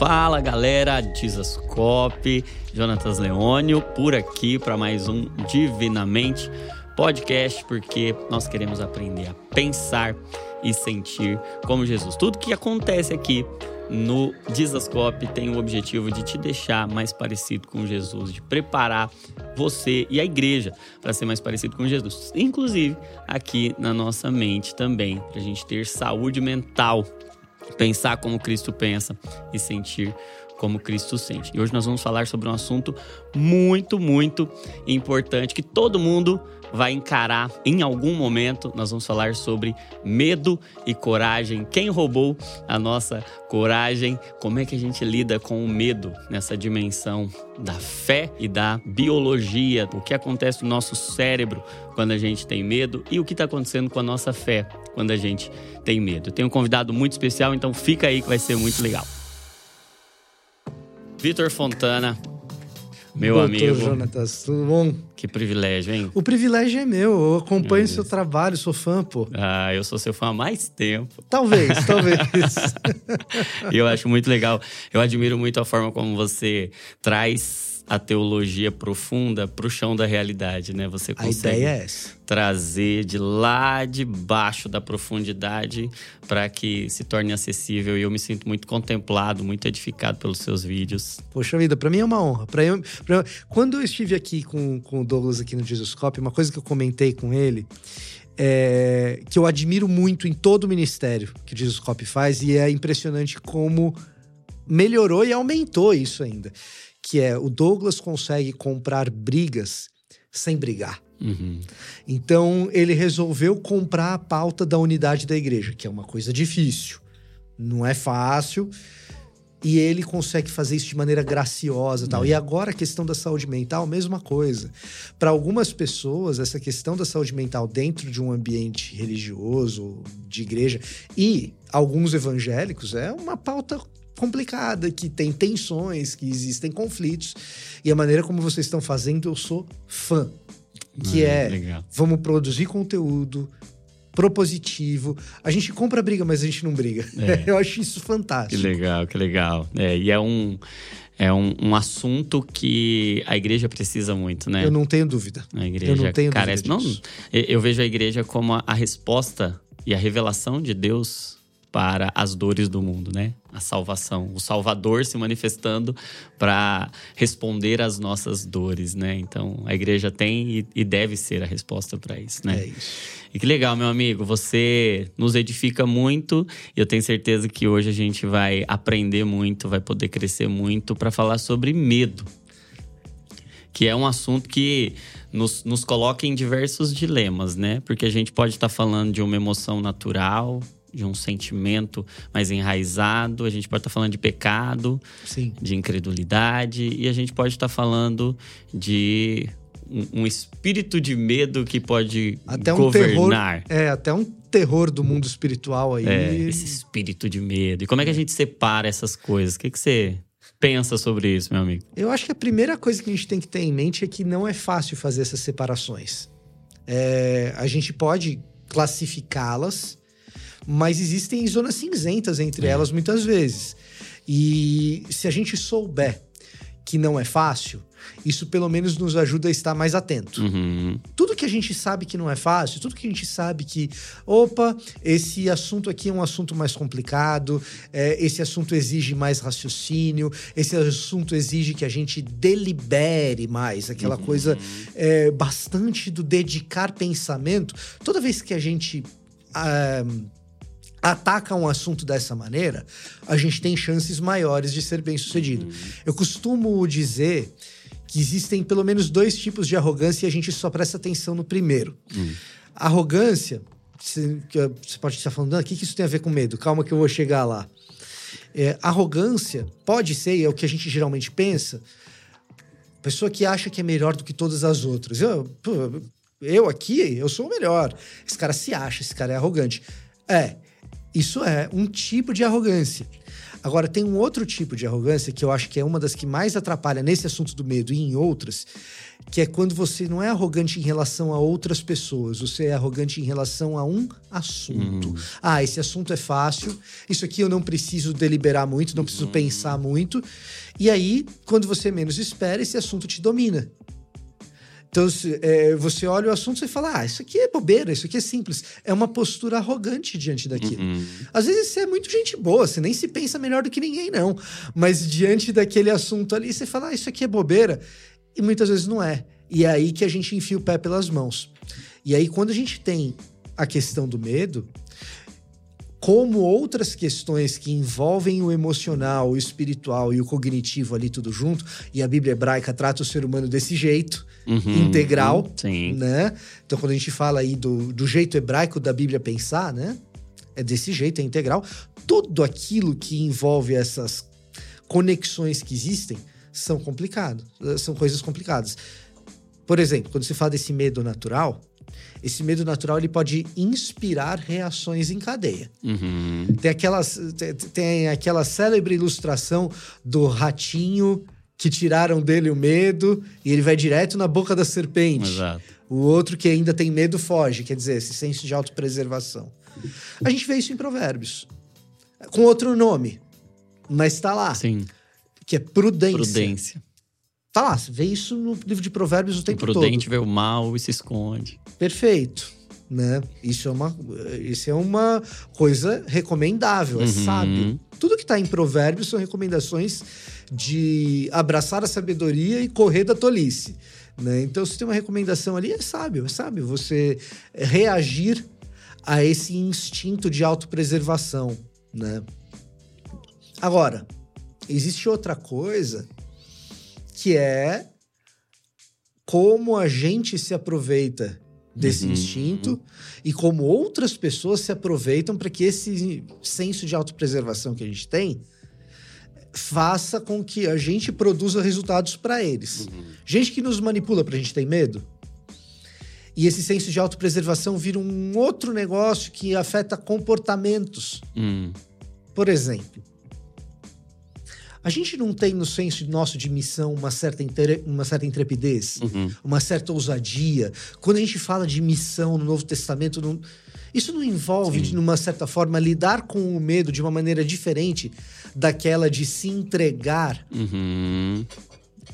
Fala galera, Dizascope, Jonatas Leônio por aqui para mais um Divinamente podcast, porque nós queremos aprender a pensar e sentir como Jesus. Tudo que acontece aqui no Dizascope tem o objetivo de te deixar mais parecido com Jesus, de preparar você e a igreja para ser mais parecido com Jesus. Inclusive aqui na nossa mente também, para a gente ter saúde mental pensar como Cristo pensa e sentir como Cristo sente. E hoje nós vamos falar sobre um assunto muito, muito importante que todo mundo vai encarar em algum momento. Nós vamos falar sobre medo e coragem. Quem roubou a nossa coragem? Como é que a gente lida com o medo nessa dimensão da fé e da biologia? O que acontece no nosso cérebro quando a gente tem medo e o que está acontecendo com a nossa fé quando a gente tem medo. Eu tenho um convidado muito especial, então fica aí que vai ser muito legal. Vitor Fontana, meu Doutor amigo. Jonatas, tudo bom? Que privilégio, hein? O privilégio é meu, eu acompanho seu trabalho, sou fã, pô. Ah, eu sou seu fã há mais tempo. Talvez, talvez. Eu acho muito legal. Eu admiro muito a forma como você traz a teologia profunda para o chão da realidade, né? Você consegue é trazer de lá de baixo da profundidade para que se torne acessível. E eu me sinto muito contemplado, muito edificado pelos seus vídeos. Poxa vida, pra mim é uma honra. Pra eu, pra eu- quando eu estive aqui com, com o Douglas aqui no Jesuscope, uma coisa que eu comentei com ele é que eu admiro muito em todo o ministério que o Jesuscope faz e é impressionante como melhorou e aumentou isso ainda. Que é o Douglas consegue comprar brigas sem brigar. Uhum. Então ele resolveu comprar a pauta da unidade da igreja, que é uma coisa difícil, não é fácil. E ele consegue fazer isso de maneira graciosa tal. E agora a questão da saúde mental, mesma coisa. Para algumas pessoas, essa questão da saúde mental dentro de um ambiente religioso, de igreja, e alguns evangélicos, é uma pauta complicada, que tem tensões, que existem conflitos. E a maneira como vocês estão fazendo, eu sou fã. Que Ah, é Legal. vamos produzir conteúdo propositivo. A gente compra briga, mas a gente não briga. É. Eu acho isso Que fantástico. legal, que legal. É, e é um, é um, um assunto que a igreja precisa muito, né? Eu não tenho dúvida. A igreja Eu não tenho carece. dúvida Não, eu eu vejo a igreja como a, a resposta e a revelação de Deus para as dores do mundo, né? A salvação, o Salvador se manifestando para responder às nossas dores, né? Então a igreja tem e, deve ser a resposta para isso, né? É isso. E que legal, meu amigo. Você nos edifica muito e eu tenho certeza que hoje a gente vai aprender muito, vai poder crescer muito para falar sobre medo. Que é um assunto que nos, nos coloca em diversos dilemas, né? Porque a gente pode estar falando de uma emoção natural, de um sentimento mais enraizado, a gente pode estar falando de pecado, Sim. de incredulidade e a gente pode estar falando de um, um espírito de medo que pode Até um terror. governar. É, até um terror do mundo espiritual aí. É, esse espírito de medo. E como é que a gente separa essas coisas? O que, que você pensa sobre isso, meu amigo? Eu acho que a primeira coisa que a gente tem que ter em mente é que não é fácil fazer essas separações. É, a gente pode classificá-las, mas existem zonas cinzentas entre É. elas muitas vezes. E se a gente souber que não é fácil, isso pelo menos nos ajuda a estar mais atento. Uhum. tudo que a gente sabe que não é fácil, tudo que a gente sabe que, opa, esse assunto aqui é um assunto mais complicado, é, esse assunto exige mais raciocínio, esse assunto exige que a gente delibere mais, aquela coisa é, bastante do dedicar pensamento. Toda vez que a gente. ah, Ataca um assunto dessa maneira, a gente tem chances maiores de ser bem sucedido. Eu costumo dizer que existem pelo menos dois tipos de arrogância e a gente só presta atenção no primeiro. Arrogância, você, pode estar falando, "Ah, o que, que isso tem a ver com medo? Calma que eu vou chegar lá. É, arrogância pode ser, e é o que a gente geralmente pensa, pessoa que acha que é melhor do que todas as outras. Eu, eu aqui, eu sou o melhor. Esse cara se acha, esse cara é arrogante. É, isso é um tipo de arrogância. Agora, tem um outro tipo de arrogância que eu acho que é uma das que mais atrapalha nesse assunto do medo e em outras, que é quando você não é arrogante em relação a outras pessoas, você é arrogante em relação a um assunto. Ah, esse assunto é fácil, isso aqui eu não preciso deliberar muito, não preciso pensar muito. E aí, quando você menos espera, esse assunto te domina. Então, se, é, você olha o assunto e fala: Ah, isso aqui é bobeira, isso aqui é simples. É uma postura arrogante diante daquilo. Às vezes você é muito gente boa, você nem se pensa melhor do que ninguém, não. Mas diante daquele assunto ali, você fala: ah, Isso aqui é bobeira. E muitas vezes não é. E é aí que a gente enfia o pé pelas mãos. E aí, quando a gente tem a questão do medo, como outras questões que envolvem o emocional, o espiritual e o cognitivo ali tudo junto, e a Bíblia hebraica trata o ser humano desse jeito, Uhum. integral, Sim. né? Então, quando a gente fala aí do, do jeito hebraico da Bíblia pensar, né? É desse jeito, é integral. Tudo aquilo que envolve essas conexões que existem são complicados, eh, são coisas complicadas. Por exemplo, quando se fala desse medo natural, esse medo natural ele pode inspirar reações em cadeia. Uhum. Tem aquela, tem, tem aquela célebre ilustração do ratinho que tiraram dele o medo e ele vai direto na boca da serpente. Exato. O outro que ainda tem medo foge, quer dizer, esse senso de autopreservação. A gente vê isso em Provérbios, com outro nome, mas está lá, Sim. que é prudência. Prudência. Tá lá, você vê isso no livro de Provérbios o O tempo prudente todo. vê o mal e se esconde. Perfeito. Né? Isso é uma, isso é uma coisa recomendável, é Uhum. sábio. Tudo que está em Provérbios são recomendações de abraçar a sabedoria e correr da tolice. Né? Então, se tem uma recomendação ali, é sábio, é sábio você reagir a esse instinto de autopreservação. Né? Agora, existe outra coisa que é como a gente se aproveita desse Uhum. instinto e como outras pessoas se aproveitam para que esse senso de autopreservação que a gente tem faça com que a gente produza resultados para eles. Gente que nos manipula para a gente ter medo. E esse senso de autopreservação vira um outro negócio que afeta comportamentos. Hum. Por exemplo, a gente não tem no senso nosso de missão uma certa, intere- uma certa intrepidez, Uhum. uma certa ousadia. Quando a gente fala de missão no Novo Testamento, não- isso não envolve, de uma certa forma, lidar com o medo de uma maneira diferente daquela de se entregar Uhum.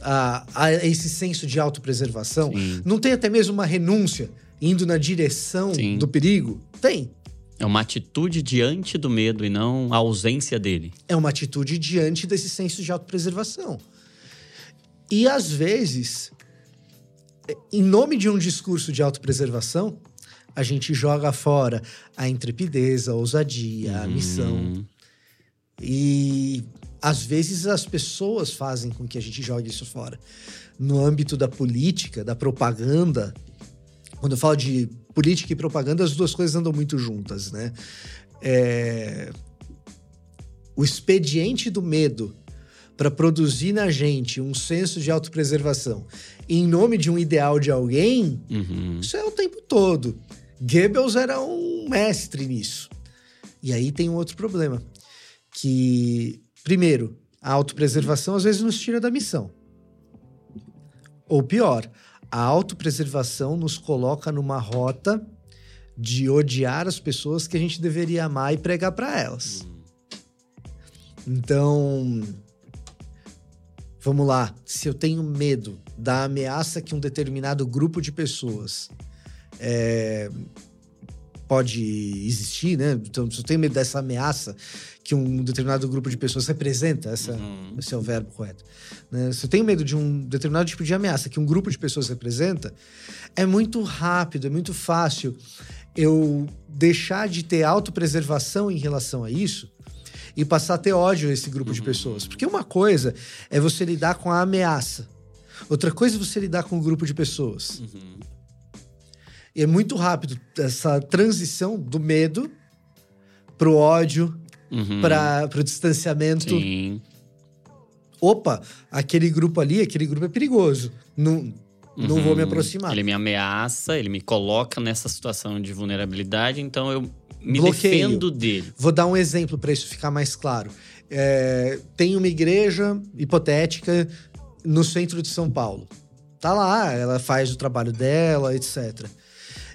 a, a esse senso de autopreservação? Sim. Não tem até mesmo uma renúncia indo na direção Sim. do perigo? Tem. É uma atitude diante do medo e não a ausência dele. é uma atitude diante desse senso de autopreservação. E às vezes, em nome de um discurso de autopreservação, a gente joga fora a intrepidez, a ousadia, a missão. Hum. E às vezes as pessoas fazem com que a gente jogue isso fora. No âmbito da política, da propaganda, quando eu falo de política e propaganda, as duas coisas andam muito juntas, né? É, O expediente do medo para produzir na gente um senso de autopreservação em nome de um ideal de alguém, Uhum. isso é o tempo todo. Goebbels era um mestre nisso. E aí tem um outro problema. Que, primeiro, a autopreservação às vezes nos tira da missão. Ou pior, a autopreservação nos coloca numa rota de odiar as pessoas que a gente deveria amar e pregar para elas. Então, vamos lá. Se eu tenho medo da ameaça que um determinado grupo de pessoas é, pode existir, né? Então, se eu tenho medo dessa ameaça que um determinado grupo de pessoas representa, essa, Uhum. esse é o verbo correto. né? Se eu tenho medo de um determinado tipo de ameaça que um grupo de pessoas representa, é muito rápido, é muito fácil eu deixar de ter autopreservação em relação a isso e passar a ter ódio a esse grupo de pessoas. Porque uma coisa é você lidar com a ameaça, outra coisa é você lidar com um grupo de pessoas. Uhum. E é muito rápido essa transição do medo pro ódio, Uhum. para pro distanciamento. Sim. Opa, aquele grupo ali, aquele grupo é perigoso. Não, não vou me Uhum. aproximar. Ele me ameaça, ele me coloca nessa situação de vulnerabilidade, então eu me Bloqueio. defendo dele. Vou dar um exemplo para isso ficar mais claro. É, tem uma igreja hipotética no centro de São Paulo. Tá lá, ela faz o trabalho dela, etc.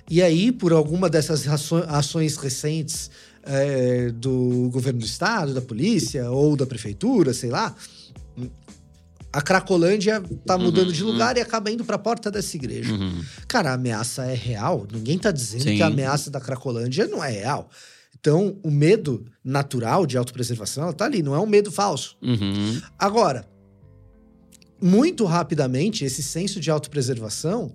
E aí, por alguma dessas ações recentes é, do governo do estado, da polícia ou da prefeitura, sei lá, a Cracolândia tá mudando de lugar e acaba indo para a porta dessa igreja. Uhum. Cara, a ameaça é real. Ninguém tá dizendo Sim. que a ameaça da Cracolândia não é real. Então, o medo natural de autopreservação, ela tá ali, não é um medo falso. Uhum. Agora, muito rapidamente, esse senso de autopreservação,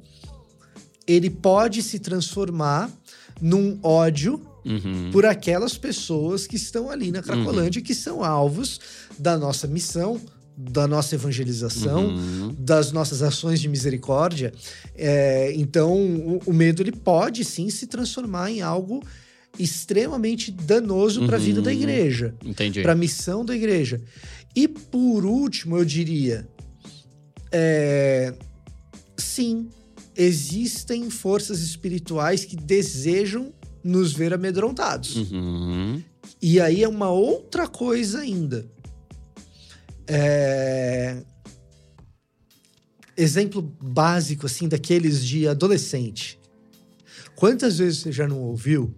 ele pode se transformar num ódio Uhum. por aquelas pessoas que estão ali na Cracolândia, que são alvos da nossa missão, da nossa evangelização, Uhum. das nossas ações de misericórdia. É, então, o, o medo ele pode sim se transformar em algo extremamente danoso para a vida Uhum. da igreja, Entendi. para a missão da igreja. E por último, eu diria, é, sim, existem forças espirituais que desejam nos ver amedrontados. Uhum. E aí é uma outra coisa ainda. É, Exemplo básico, assim, daqueles de adolescente. Quantas vezes você já não ouviu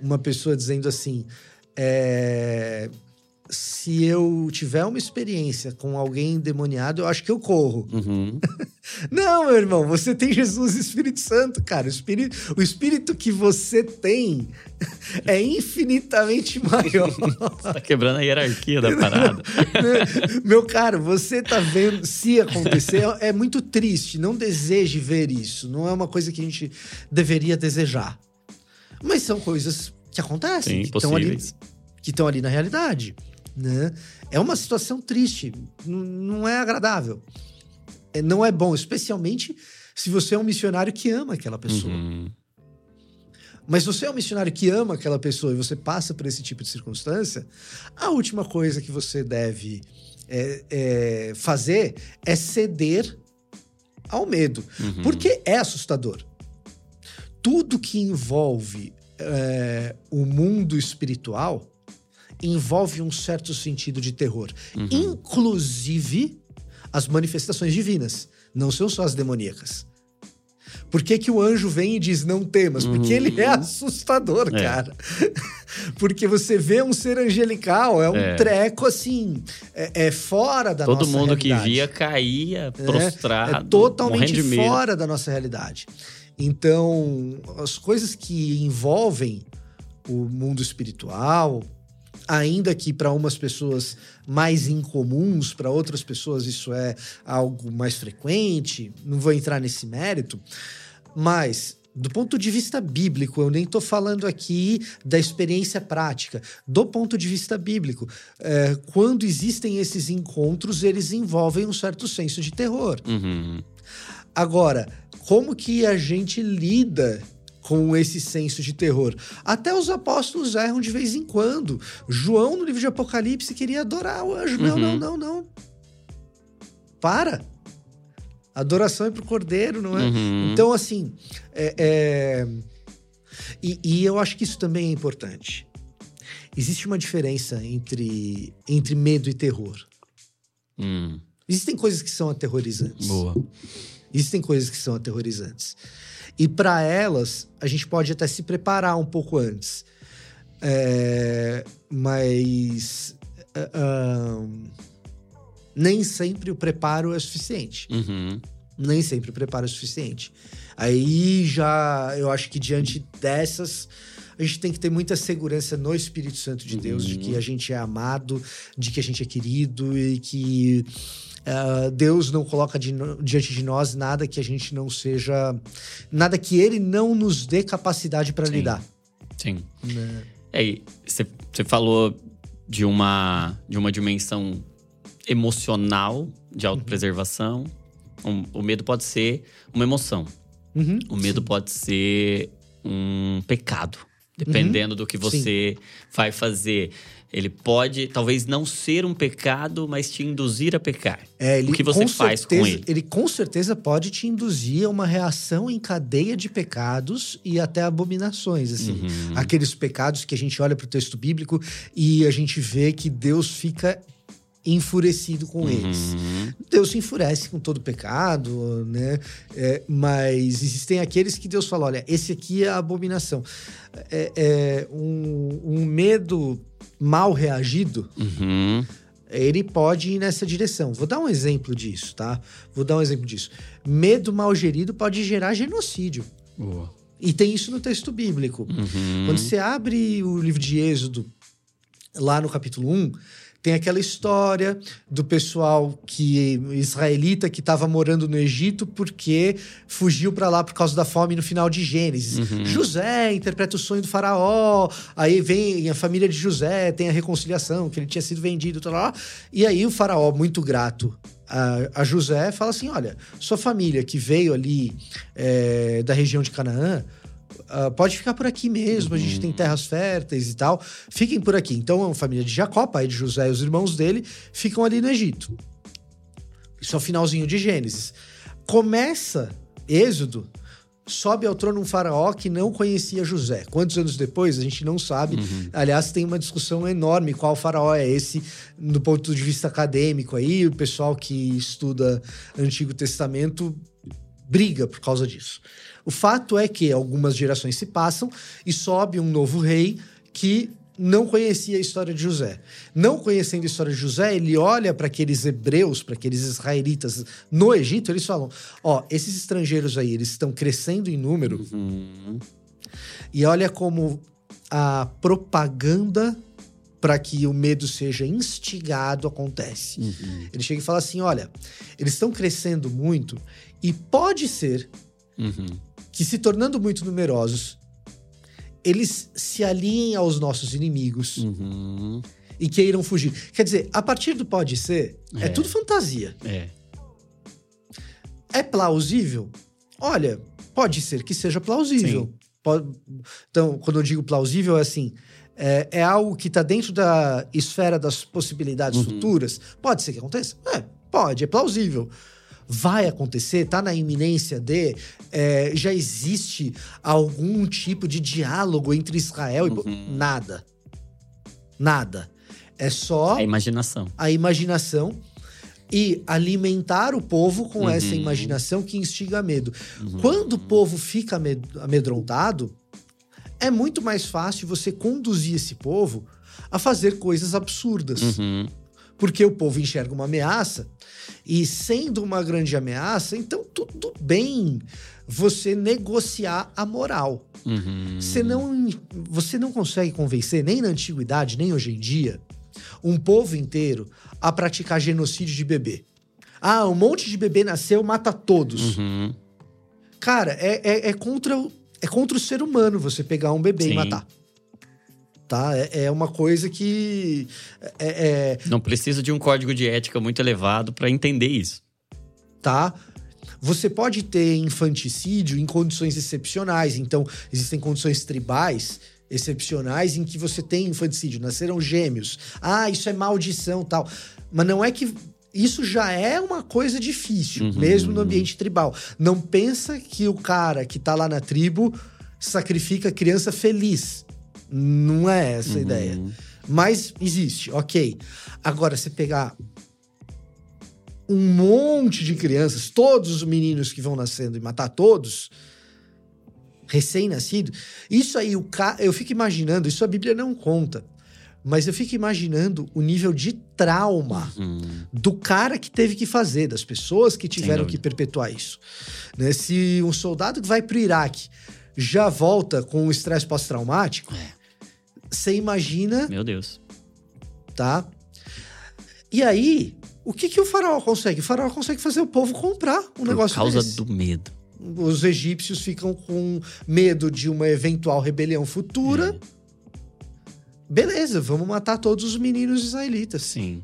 uma pessoa dizendo assim: é, se eu tiver uma experiência com alguém endemoniado, eu acho que eu corro. Uhum. Não, meu irmão, você tem Jesus e Espírito Santo, cara. O espírito, o espírito que você tem é infinitamente maior. Tá quebrando a hierarquia da parada. meu caro, você tá vendo, se acontecer, é muito triste. Não deseje ver isso. Não é uma coisa que a gente deveria desejar. Mas são coisas que acontecem, Sim, que estão ali, possíveis. que estão ali na realidade. Né? É uma situação triste, não é agradável. É, não é bom, especialmente se você é um missionário que ama aquela pessoa. Uhum. Mas você é um missionário que ama aquela pessoa e você passa por esse tipo de circunstância, a última coisa que você deve é, é, fazer é ceder ao medo. Uhum. Porque é assustador. Tudo que envolve é, o mundo espiritual envolve um certo sentido de terror. Uhum. Inclusive as manifestações divinas. Não são só as demoníacas. Por que, que o anjo vem e diz não temas? Porque ele é assustador, Uhum. É. cara. Porque você vê um ser angelical, é um É. treco assim, é, é fora da Todo nossa mundo que realidade. via caía prostrado. É totalmente morrendo de medo. fora da nossa realidade. Então, as coisas que envolvem o mundo espiritual, ainda que para umas pessoas mais incomuns, para outras pessoas isso é algo mais frequente, não vou entrar nesse mérito, mas do ponto de vista bíblico, eu nem estou falando aqui da experiência prática. Do ponto de vista bíblico, é, quando existem esses encontros, eles envolvem um certo senso de terror. Uhum. Agora, como que a gente lida com esse senso de terror? Até os apóstolos erram de vez em quando. João, no livro de Apocalipse, queria adorar o anjo. Não, Uhum. não, não, não. Para. Adoração é pro cordeiro, não é? Uhum. Então, assim, é, é- E, e eu acho que isso também é importante. Existe uma diferença entre, entre medo e terror. Hum, Existem coisas que são aterrorizantes. boa. Existem coisas que são aterrorizantes. E para elas, a gente pode até se preparar um pouco antes. É, mas. ah, nem sempre o preparo é suficiente. Uhum. Nem sempre o preparo é suficiente. Aí já, eu acho que diante dessas, a gente tem que ter muita segurança no Espírito Santo de Deus, de que a gente é amado, de que a gente é querido e que ah, Deus não coloca diante de nós nada que a gente não seja. Nada que Ele não nos dê capacidade para Sim. lidar. Sim. né? É, você falou de uma, de uma dimensão emocional de autopreservação. Um- o medo pode ser uma emoção. Uhum. O medo pode ser um pecado. Dependendo do que você vai fazer. Ele pode, talvez, não ser um pecado, mas te induzir a pecar. É, ele, o que você com faz certeza, com ele? Ele com certeza pode te induzir a uma reação em cadeia de pecados e até abominações, assim. Uhum. Aqueles pecados que a gente olha para o texto bíblico e a gente vê que Deus fica enfurecido com eles. Uhum. Deus se enfurece com todo pecado, né? É, mas existem aqueles que Deus fala: olha, esse aqui é a abominação. É, é um, um medo mal reagido, Uhum. ele pode ir nessa direção. Vou dar um exemplo disso, tá? Vou dar um exemplo disso. Medo mal gerido pode gerar genocídio. Boa. E tem isso no texto bíblico. Uhum. Quando você abre o livro de Êxodo, lá no capítulo 1, tem aquela história do pessoal que israelita que estava morando no Egito porque fugiu para lá por causa da fome no final de Gênesis. Uhum. José interpreta o sonho do faraó, aí vem a família de José, tem a reconciliação, que ele tinha sido vendido, tal, lá. e aí o faraó, muito grato a, a José, fala assim: olha, sua família que veio ali é, da região de Canaã, ah, pode ficar por aqui mesmo, a gente tem terras férteis e tal. Fiquem por aqui. Então, a família de Jacó, pai de José e os irmãos dele, ficam ali no Egito. Isso é o finalzinho de Gênesis. Começa Êxodo, sobe ao trono um faraó que não conhecia José. Quantos anos depois? A gente não sabe. Aliás, tem uma discussão enorme qual faraó é esse, do ponto de vista acadêmico aí. O pessoal que estuda Antigo Testamento briga por causa disso. O fato é que algumas gerações se passam e sobe um novo rei que não conhecia a história de José. Não conhecendo a história de José, ele olha para aqueles hebreus, para aqueles israelitas no Egito, eles falam: ó, esses estrangeiros aí, eles estão crescendo em número. Uhum. E olha como a propaganda para que o medo seja instigado acontece. Uhum. Ele chega e fala assim: olha, eles estão crescendo muito e pode ser Uhum. Que se tornando muito numerosos, eles se alinhem aos nossos inimigos Uhum. e queiram fugir. Quer dizer, a partir do pode ser, é, É. tudo fantasia. É. É plausível? Olha, pode ser que seja plausível. Sim. Pode- Então, quando eu digo plausível, é assim. É, é algo que está dentro da esfera das possibilidades Uhum. futuras? Pode ser que aconteça? É, pode, é plausível. Vai acontecer? Tá na iminência de. é, já existe algum tipo de diálogo entre Israel e. Uhum. Nada. Nada. É só A imaginação. a imaginação e alimentar o povo com Uhum. essa imaginação que instiga medo. Quando o povo fica amed- amedrontado, é muito mais fácil você conduzir esse povo a fazer coisas absurdas. Uhum. Porque o povo enxerga uma ameaça e, sendo uma grande ameaça, então tudo bem você negociar a moral. Uhum. Você não, você não consegue convencer, nem na antiguidade, nem hoje em dia, um povo inteiro a praticar genocídio de bebê. Ah, um monte de bebê nasceu, mata todos. Uhum. Cara, é, é, é contra, o- é contra o ser humano você pegar um bebê e Sim. matar. Tá? É, é uma coisa que. É, é- Não precisa de um código de ética muito elevado para entender isso. tá? Você pode ter infanticídio em condições excepcionais. Então, existem condições tribais excepcionais em que você tem infanticídio. Nasceram gêmeos. Ah, isso é maldição tal. Mas não é que. Isso já é uma coisa difícil, Uhum. mesmo no ambiente tribal. Não pensa que o cara que tá lá na tribo sacrifica criança feliz. Não é essa a Uhum. ideia. Mas existe, ok. Agora, você pegar um monte de crianças, todos os meninos que vão nascendo e matar todos, recém-nascido, isso aí, o ca... eu fico imaginando, isso a Bíblia não conta, mas eu fico imaginando o nível de trauma Uhum. do cara que teve que fazer, das pessoas que tiveram que perpetuar isso. Né? Se um soldado que vai pro Iraque já volta com um estresse pós-traumático, você imagina Meu Deus. tá? E aí, o que, que o faraó consegue? O faraó consegue fazer o povo comprar um Por negócio causa desse. do medo. Os egípcios ficam com medo de uma eventual rebelião futura. Beleza, vamos matar todos os meninos israelitas. Sim,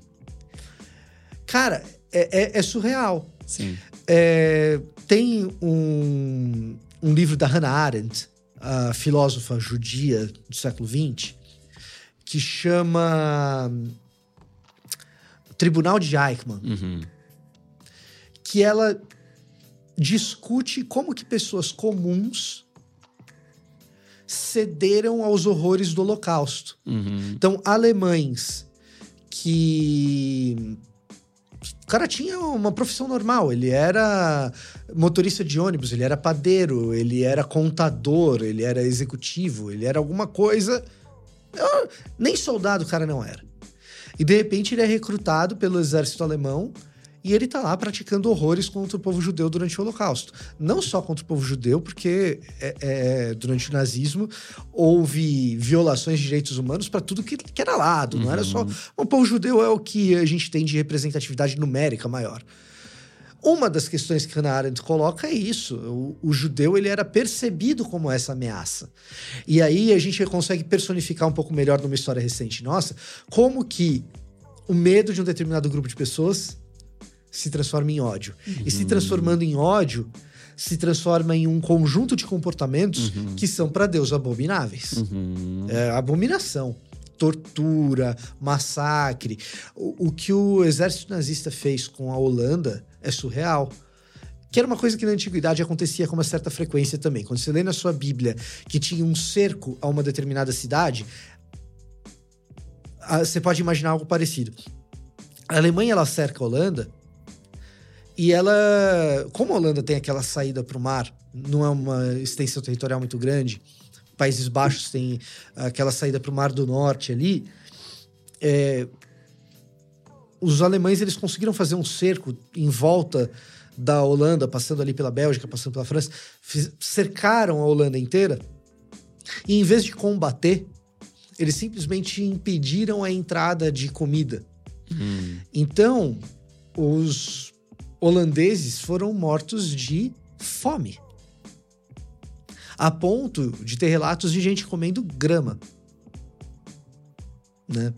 Cara, é, é- é surreal. sim. É, tem um, um livro da Hannah Arendt, a filósofa judia do século XX, que chama Tribunal de Eichmann, Uhum. que ela discute como que pessoas comuns cederam aos horrores do Holocausto. Uhum. Então, alemães que. O cara tinha uma profissão normal, ele era motorista de ônibus, ele era padeiro, ele era contador, ele era executivo, ele era alguma coisa. Eu- nem soldado o cara não era. E de repente ele é recrutado pelo exército alemão e ele tá lá praticando horrores contra o povo judeu durante o Holocausto. Não só contra o povo judeu, porque é, é, durante o nazismo houve violações de direitos humanos para tudo que, que era lado. Não era só. O povo judeu é o que a gente tem de representatividade numérica maior. Uma das questões que Hannah Arendt coloca é isso. O, o judeu ele era percebido como essa ameaça. E aí a gente consegue personificar um pouco melhor numa história recente nossa, como que o medo de um determinado grupo de pessoas se transforma em ódio. E se transformando em ódio, se transforma em um conjunto de comportamentos que são para Deus abomináveis. Uhum. É, abominação. Tortura, massacre. O, o que o exército nazista fez com a Holanda é surreal. Que era uma coisa que na antiguidade acontecia com uma certa frequência também. Quando você lê na sua Bíblia que tinha um cerco a uma determinada cidade, você pode imaginar algo parecido. A Alemanha ela cerca a Holanda e ela, como a Holanda tem aquela saída para o mar, não é uma extensão territorial muito grande. Países Baixos tem aquela saída para o Mar do Norte ali. é, os alemães eles conseguiram fazer um cerco em volta da Holanda, passando ali pela Bélgica, passando pela França, cercaram a Holanda inteira. E em vez de combater, eles simplesmente impediram a entrada de comida. Hum. Então, os holandeses foram mortos de fome. A ponto de ter relatos de gente comendo grama. Né?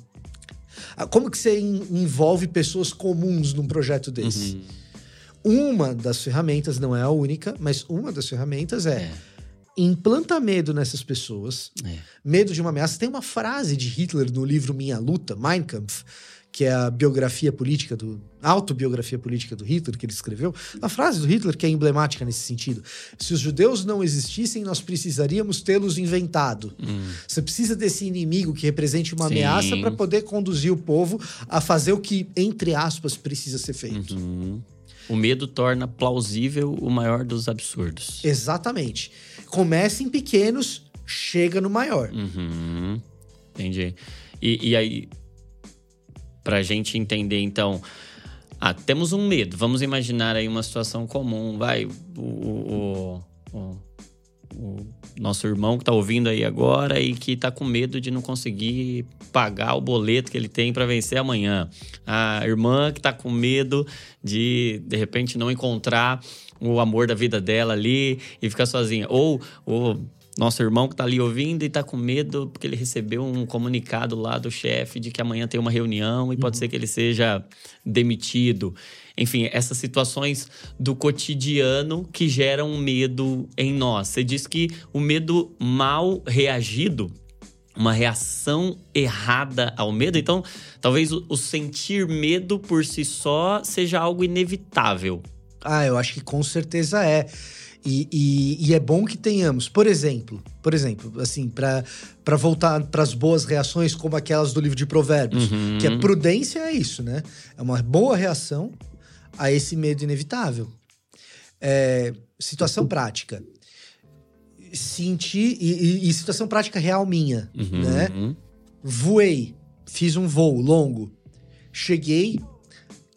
Ah, Como que você en- envolve pessoas comuns num projeto desse? Uhum. Uma das ferramentas, não é a única, mas uma das ferramentas é, É. implanta medo nessas pessoas, É. medo de uma ameaça. Tem uma frase de Hitler no livro Minha Luta, Mein Kampf, que é a biografia política do a autobiografia política do Hitler que ele escreveu. A frase do Hitler que é emblemática nesse sentido. Se os judeus não existissem, nós precisaríamos tê-los inventado. Hum. Você precisa desse inimigo que represente uma Sim. ameaça para poder conduzir o povo a fazer o que entre aspas precisa ser feito. Uhum. O medo torna plausível o maior dos absurdos. Exatamente. Começa em pequenos, chega no maior. Uhum. Entendi. E, e aí, pra gente entender, então. Ah, temos um medo. Vamos imaginar aí uma situação comum. Vai, o, o, o- o nosso irmão que tá ouvindo aí agora e que tá com medo de não conseguir pagar o boleto que ele tem para vencer amanhã. A irmã que tá com medo de, de repente, não encontrar o amor da vida dela ali e ficar sozinha. Ou nosso irmão que tá ali ouvindo e tá com medo porque ele recebeu um comunicado lá do chefe de que amanhã tem uma reunião e pode ser que ele seja demitido. Enfim, essas situações do cotidiano que geram medo em nós. Você diz que o medo mal reagido uma reação errada ao medo. Então, talvez o, o sentir medo por si só seja algo inevitável. Ah, eu acho que com certeza é. E, e- e é bom que tenhamos, por exemplo, por exemplo, assim, para voltar para as boas reações como aquelas do livro de Provérbios, Uhum. que a prudência é isso, né? É uma boa reação a esse medo inevitável. É, situação prática. Sentir e, e- e situação prática real minha, Uhum. né? Voei, fiz um voo longo, cheguei,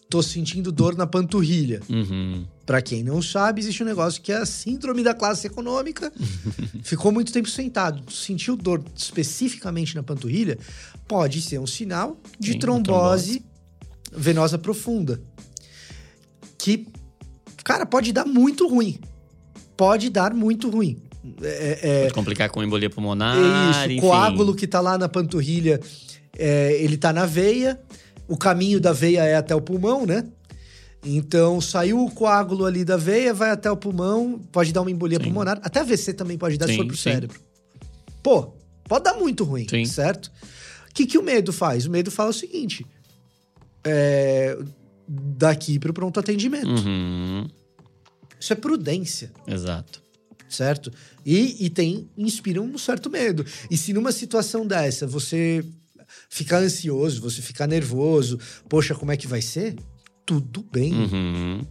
tô sentindo dor na panturrilha. Uhum. Pra quem não sabe, existe um negócio que é a síndrome da classe econômica. Ficou muito tempo sentado, sentiu dor especificamente na panturrilha, pode ser um sinal de Sim, trombose, venosa profunda. Que, cara, pode dar muito ruim. Pode dar muito ruim. É, é- Pode complicar com embolia pulmonar. é isso, enfim. o coágulo que tá lá na panturrilha, é, ele tá na veia, o caminho da veia é até o pulmão, né? Então, saiu o coágulo ali da veia, vai até o pulmão, pode dar uma embolia Sim. pulmonar. Até AVC também pode dar se Sim, for pro sim. cérebro. Pô, pode dar muito ruim, Sim. certo? O que, que o medo faz? O medo fala o seguinte: é, daqui pro pronto atendimento. Uhum. Isso é prudência. Exato. certo? E, e tem, inspira um certo medo. E se numa situação dessa você ficar ansioso, você ficar nervoso, poxa, como é que vai ser? Tudo bem. Uhum.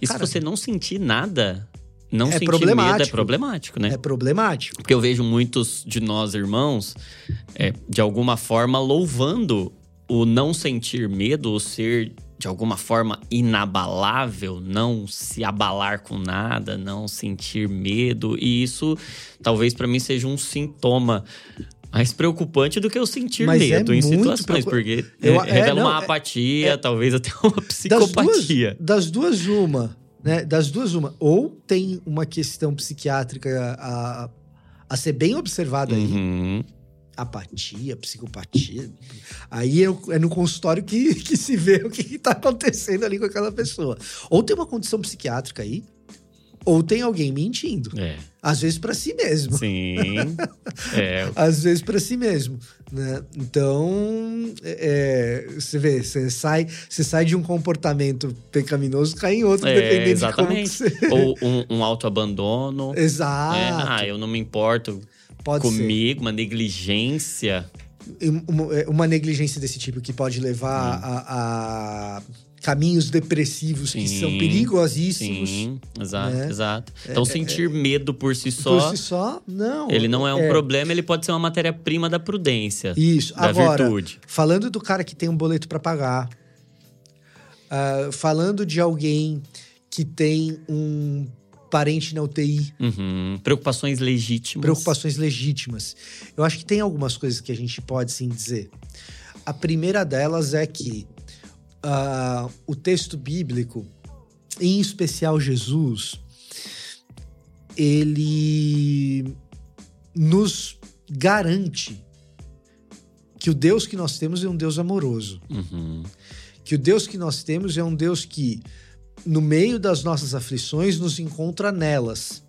E Cara, se você não sentir nada, não é sentir medo é problemático. problemático, né? É problemático. Porque eu vejo muitos de nós irmãos, é, de alguma forma, louvando o não sentir medo, o ser de alguma forma inabalável, não se abalar com nada, não sentir medo. E isso talvez pra mim seja um sintoma mais preocupante do que eu sentir Mas é medo em muito situações, preocup- porque Eu- é, é, revela não, uma é- apatia, é- talvez até uma Das duas, psicopatia. das duas, uma. Né? Das duas, uma. Ou tem uma questão psiquiátrica a, a ser bem observada aí. Uhum. Apatia, psicopatia. Aí é, é no consultório que, que se vê o que, que tá acontecendo ali com aquela pessoa. Ou tem uma condição psiquiátrica aí, ou tem alguém mentindo. É, Às vezes pra si mesmo. sim. é, Às vezes pra si mesmo. Né? Então, é, você vê, você sai, você sai de um comportamento pecaminoso, cai em outro, É, dependendo exatamente. de como que você... Ou um, um autoabandono. Exato. É, ah, eu não me importo pode comigo, uma negligência. ser. Uma, é, uma negligência desse tipo que pode levar a, a caminhos depressivos que Sim, são perigosíssimos. Sim, exato, né? exato. Então, sentir medo por si Por só, si só, não. ele não é um problema, ele pode ser uma matéria-prima da prudência, Isso. da Agora, virtude. falando do cara que tem um boleto para pagar, ah, falando de alguém que tem um parente na UTI, Uhum. Preocupações legítimas. preocupações legítimas. Eu acho que tem algumas coisas que a gente pode sim dizer. A primeira delas é que ah, o texto bíblico, em especial Jesus, ele nos garante que o Deus que nós temos é um Deus amoroso. Uhum. Que o Deus que nós temos é um Deus que, no meio das nossas aflições, nos encontra nelas.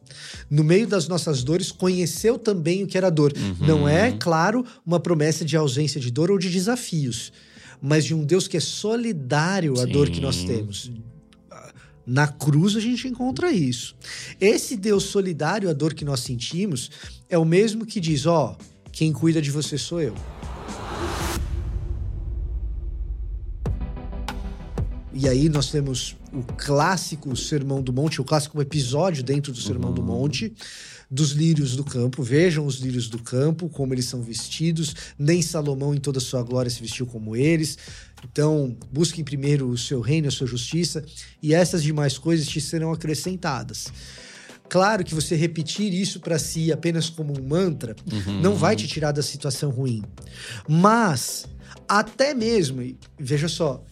No meio das nossas dores, conheceu também o que era dor. Uhum. Não é, claro, uma promessa de ausência de dor ou de desafios, mas de um Deus que é solidário à dor que nós Sim. temos. Na cruz a gente encontra isso. Esse Deus solidário à dor que nós sentimos é o mesmo que diz: ó, quem cuida de você sou eu. E aí nós temos o clássico Sermão do Monte, o clássico episódio dentro do Sermão do Monte, dos lírios do campo. Vejam os lírios do campo, como eles são vestidos. Nem Salomão, em toda a sua glória, se vestiu como eles. Então, busquem primeiro o seu reino, a sua justiça, e essas demais coisas te serão acrescentadas. Claro que você repetir isso para si apenas como um mantra não vai te tirar da situação ruim. Mas, até mesmo, veja só,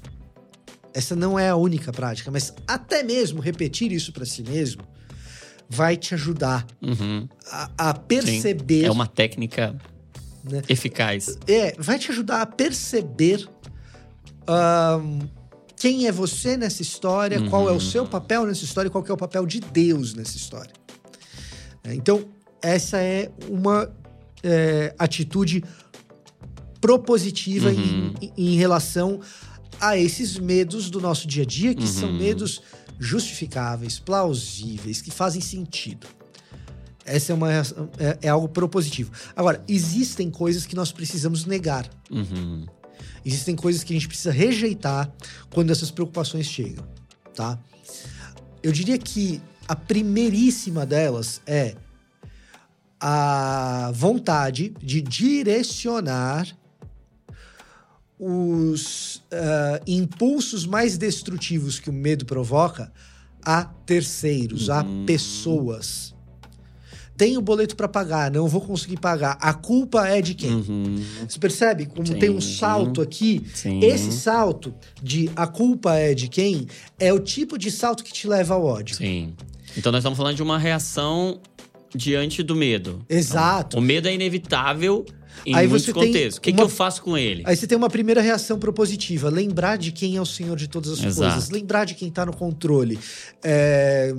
essa não é a única prática, mas até mesmo repetir isso para si mesmo vai te ajudar Uhum. a, a Sim. perceber. É uma técnica Né? eficaz. É, vai te ajudar a perceber ahn, quem é você nessa história, qual é o seu papel nessa história e qual é o papel de Deus nessa história. É, Então, essa é uma é, atitude propositiva Uhum. em, em relação a esses medos do nosso dia a dia, que são Uhum. medos justificáveis, plausíveis, que fazem sentido. Essa é, uma, é, é algo propositivo. Agora, existem coisas que nós precisamos negar. Uhum. Existem coisas que a gente precisa rejeitar quando essas preocupações chegam, tá? Eu diria que a primeiríssima delas é a vontade de direcionar os ah, impulsos mais destrutivos que o medo provoca a terceiros, a pessoas. Tenho boleto para pagar, não vou conseguir pagar. A culpa é de quem? Uhum. Você percebe como tem um Sim. salto aqui? Sim. Esse salto de a culpa é de quem é o tipo de salto que te leva ao ódio. Sim. Então nós estamos falando de uma reação diante do medo. Exato. O medo é inevitável Em Aí muitos você tem contextos. O que, que uma- eu faço com ele? Aí você tem uma primeira reação propositiva, lembrar de quem é o Senhor de todas as Exato. coisas, lembrar de quem está no controle. É,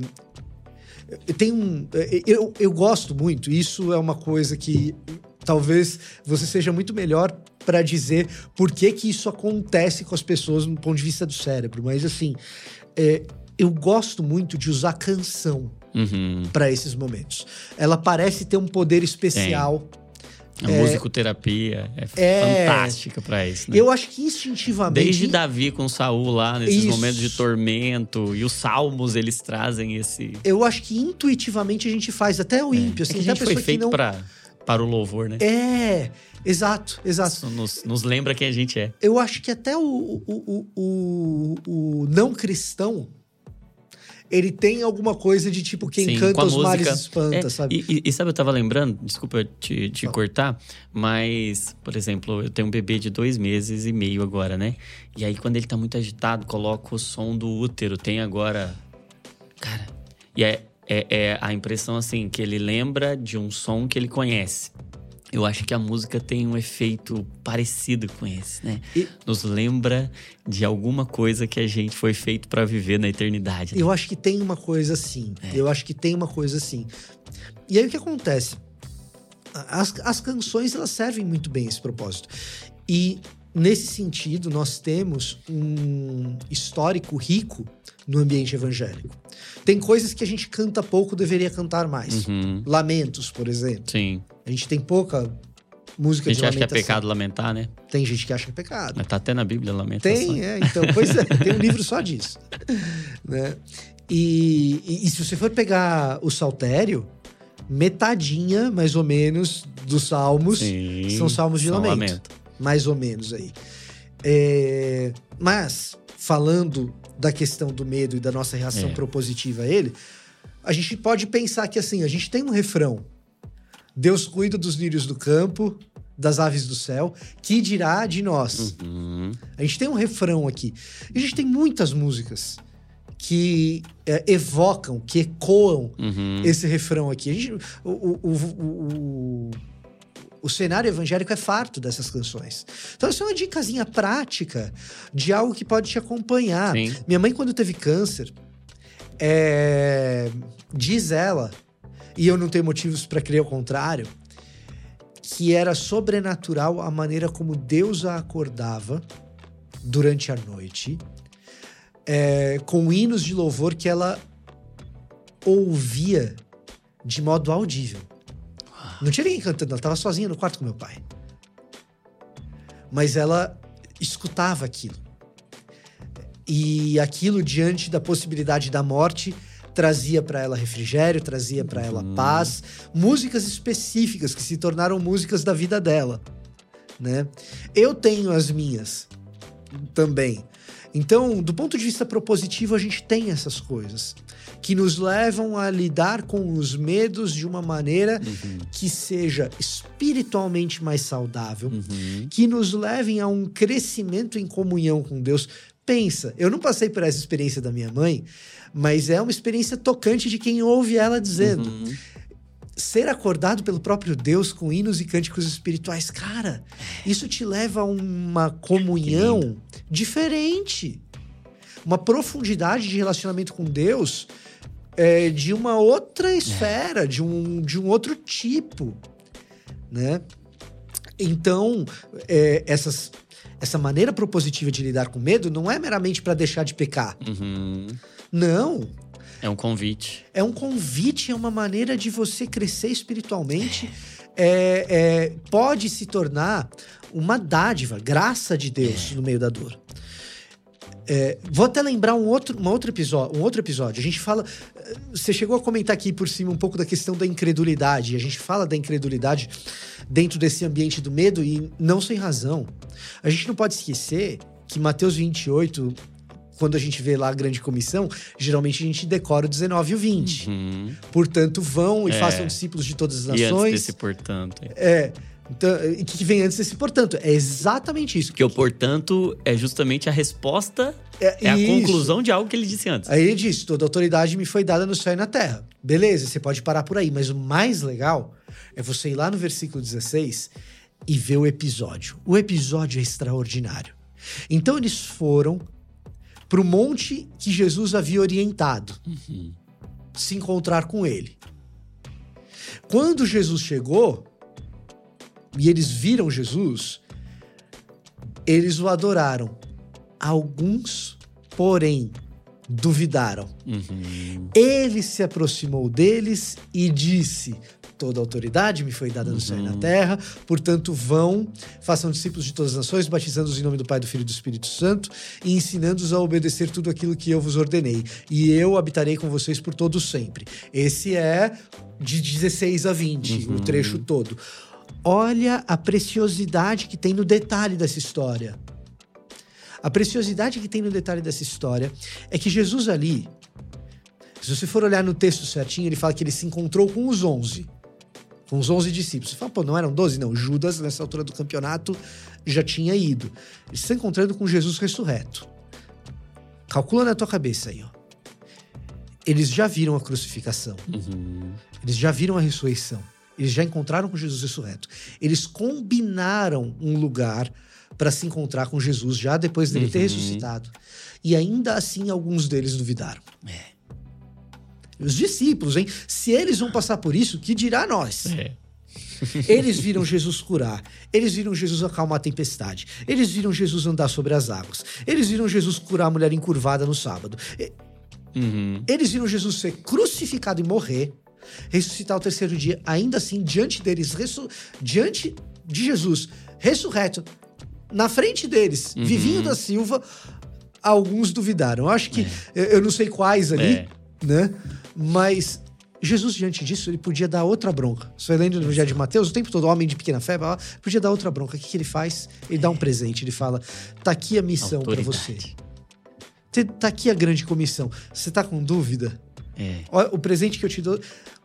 Tem um, é, eu, eu gosto muito, isso é uma coisa que talvez você seja muito melhor para dizer por que, que isso acontece com as pessoas no ponto de vista do cérebro, mas assim, é, eu gosto muito de usar canção Uhum. para esses momentos. Ela parece ter um poder especial. A musicoterapia é, É. fantástica pra isso, né? Eu acho que instintivamente. Desde Davi com Saul lá, nesses Isso. momentos de tormento. E os salmos, eles trazem esse... Eu acho que intuitivamente a gente faz, até o ímpio, é assim, que a gente foi feito não. pra, para o louvor, né? É, exato, exato. Nos, nos lembra quem a gente é. Eu acho que até o, o, o, o, o não cristão. Ele tem alguma coisa de tipo, quem Sim, canta com a os mares espanta, É, sabe? E, e- sabe, eu tava lembrando, desculpa te, te cortar, mas, por exemplo, eu tenho um bebê de dois meses e meio agora, né? E aí, quando ele tá muito agitado, coloco o som do útero. Tem agora. Cara. E é, é, é a impressão assim, que ele lembra de um som que ele conhece. Eu acho que a música tem um efeito parecido com esse, né? E- Nos lembra de alguma coisa que a gente foi feito pra viver na eternidade. né? Eu acho que tem uma coisa assim. É. Eu acho que tem uma coisa assim. E aí o que acontece? As, as canções elas servem muito bem esse propósito. E nesse sentido, nós temos um histórico rico no ambiente evangélico. Tem coisas que a gente canta pouco, deveria cantar mais. Uhum, Lamentos, por exemplo. sim. A gente tem pouca música A gente de acha que é lamentação. pecado lamentar, né? Tem gente que acha que é pecado. Mas tá até na Bíblia lamentação. Tem, é, então, pois é, tem um livro só disso. Né? E, e- e se você for pegar o Saltério, metadinha, mais ou menos, dos salmos Sim, são salmos de são lamento. lamento. Mais ou menos aí. É, mas, falando da questão do medo e da nossa reação É. propositiva a ele, a gente pode pensar que assim, a gente tem um refrão. Deus cuida dos lírios do campo, das aves do céu, que dirá de nós? Uhum. A gente tem um refrão aqui. A gente tem muitas músicas que é, evocam, que ecoam Uhum. esse refrão aqui. A gente- o, o, o, o- cenário evangélico é farto dessas canções. Então, isso é uma dicasinha prática de algo que pode te acompanhar. Sim. Minha mãe, quando teve câncer, é, diz ela, e eu não tenho motivos para crer o contrário, que era sobrenatural a maneira como Deus a acordava durante a noite, é, com hinos de louvor que ela ouvia de modo audível. Não tinha ninguém cantando, ela estava sozinha no quarto com meu pai. Mas ela escutava aquilo. E aquilo, diante da possibilidade da morte, trazia para ela refrigério, trazia para ela Uhum. paz, músicas específicas que se tornaram músicas da vida dela, né? Eu tenho as minhas também. Então, do ponto de vista propositivo, a gente tem essas coisas que nos levam a lidar com os medos de uma maneira Uhum. que seja espiritualmente mais saudável, Uhum. que nos levem a um crescimento em comunhão com Deus. Pensa, eu não passei por essa experiência da minha mãe, mas é uma experiência tocante de quem ouve ela dizendo. Uhum. Ser acordado pelo próprio Deus com hinos e cânticos espirituais, cara, isso te leva a uma comunhão diferente. Uma profundidade de relacionamento com Deus é, de uma outra esfera, de, um, de um outro tipo, né? Então, é, essas, essa maneira propositiva de lidar com medo não é meramente para deixar de pecar. Uhum. Não. É um convite. É um convite, é uma maneira de você crescer espiritualmente. É, é, pode se tornar uma dádiva, graça de Deus no meio da dor. É, vou até lembrar um outro, uma outro episódio, um outro episódio. A gente fala. Você chegou a comentar aqui por cima um pouco da questão da incredulidade. A gente fala da incredulidade dentro desse ambiente do medo e não sem razão. A gente não pode esquecer que Mateus 28, quando a gente vê lá a grande comissão, geralmente a gente decora o 19 e o 20. Uhum. Portanto, vão e É. façam discípulos de todas as E antes nações. desse portanto. É. Então, e que vem antes desse portanto. É exatamente isso. Porque o portanto é justamente a resposta, é a isso. conclusão de algo que ele disse antes. Aí ele disse: toda autoridade me foi dada no céu e na terra. Beleza, você pode parar por aí, mas o mais legal é você ir lá no versículo 16 e ver o episódio. O episódio é extraordinário. Então eles foram para o monte que Jesus havia orientado Uhum. se encontrar com ele. Quando Jesus chegou e eles viram Jesus, eles o adoraram. Alguns, porém, duvidaram. Uhum. Ele se aproximou deles e disse: Toda autoridade me foi dada no céu e na terra, portanto, vão, façam discípulos de todas as nações, batizando-os em nome do Pai, do Filho e do Espírito Santo, e ensinando-os a obedecer tudo aquilo que eu vos ordenei. E eu habitarei com vocês por todo sempre. Esse é de 16 a 20, o trecho todo. Olha a preciosidade que tem no detalhe dessa história. A preciosidade que tem no detalhe dessa história é que Jesus ali, se você for olhar no texto certinho, ele fala que ele se encontrou com os 11. Com os 11 discípulos. Você fala, pô, não eram 12? Não, Judas, nessa altura do campeonato, já tinha ido. Ele se encontrando com Jesus ressurreto. Calcula na tua cabeça aí, ó. Eles já viram a crucificação. Uhum. Eles já viram a ressurreição. Eles já encontraram com Jesus ressurreto. Eles combinaram um lugar para se encontrar com Jesus já depois dele ter Uhum. ressuscitado. E ainda assim, alguns deles duvidaram. É. Os discípulos, hein? Se eles vão passar por isso, que dirá nós? É. Eles viram Jesus curar, eles viram Jesus acalmar a tempestade, eles viram Jesus andar sobre as águas, eles viram Jesus curar a mulher encurvada no sábado, Uhum. eles viram Jesus ser crucificado e morrer, ressuscitar ao terceiro dia, ainda assim, diante deles, diante de Jesus, ressurreto, na frente deles, Uhum. Vivinho da Silva, alguns duvidaram. Eu acho que, eu, eu não sei quais ali, É. né? Mas Jesus, diante disso, ele podia dar outra bronca. Você lendo no Evangelho de Mateus, o tempo todo, homem de pequena fé, podia dar outra bronca. O que, que ele faz? Ele dá um presente, ele fala: tá aqui a missão para você. Tá aqui a grande comissão. Você tá com dúvida? É. O presente que eu te dou.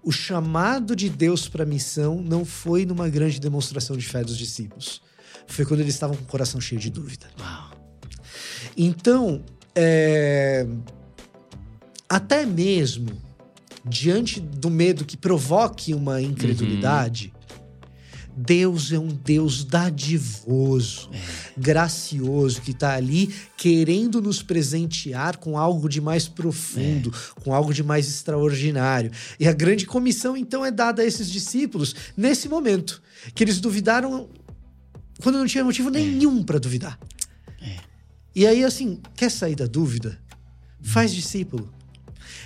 O chamado de Deus para a missão não foi numa grande demonstração de fé dos discípulos. Foi quando eles estavam com o coração cheio de dúvida. Uau. Então, é, até mesmo diante do medo que provoque uma incredulidade, Deus é um Deus dadivoso, gracioso, que está ali querendo nos presentear com algo de mais profundo, com algo de mais extraordinário. E a grande comissão, então, é dada a esses discípulos nesse momento, que eles duvidaram quando não tinha motivo nenhum para duvidar. E aí, assim, quer sair da dúvida? Faz discípulo.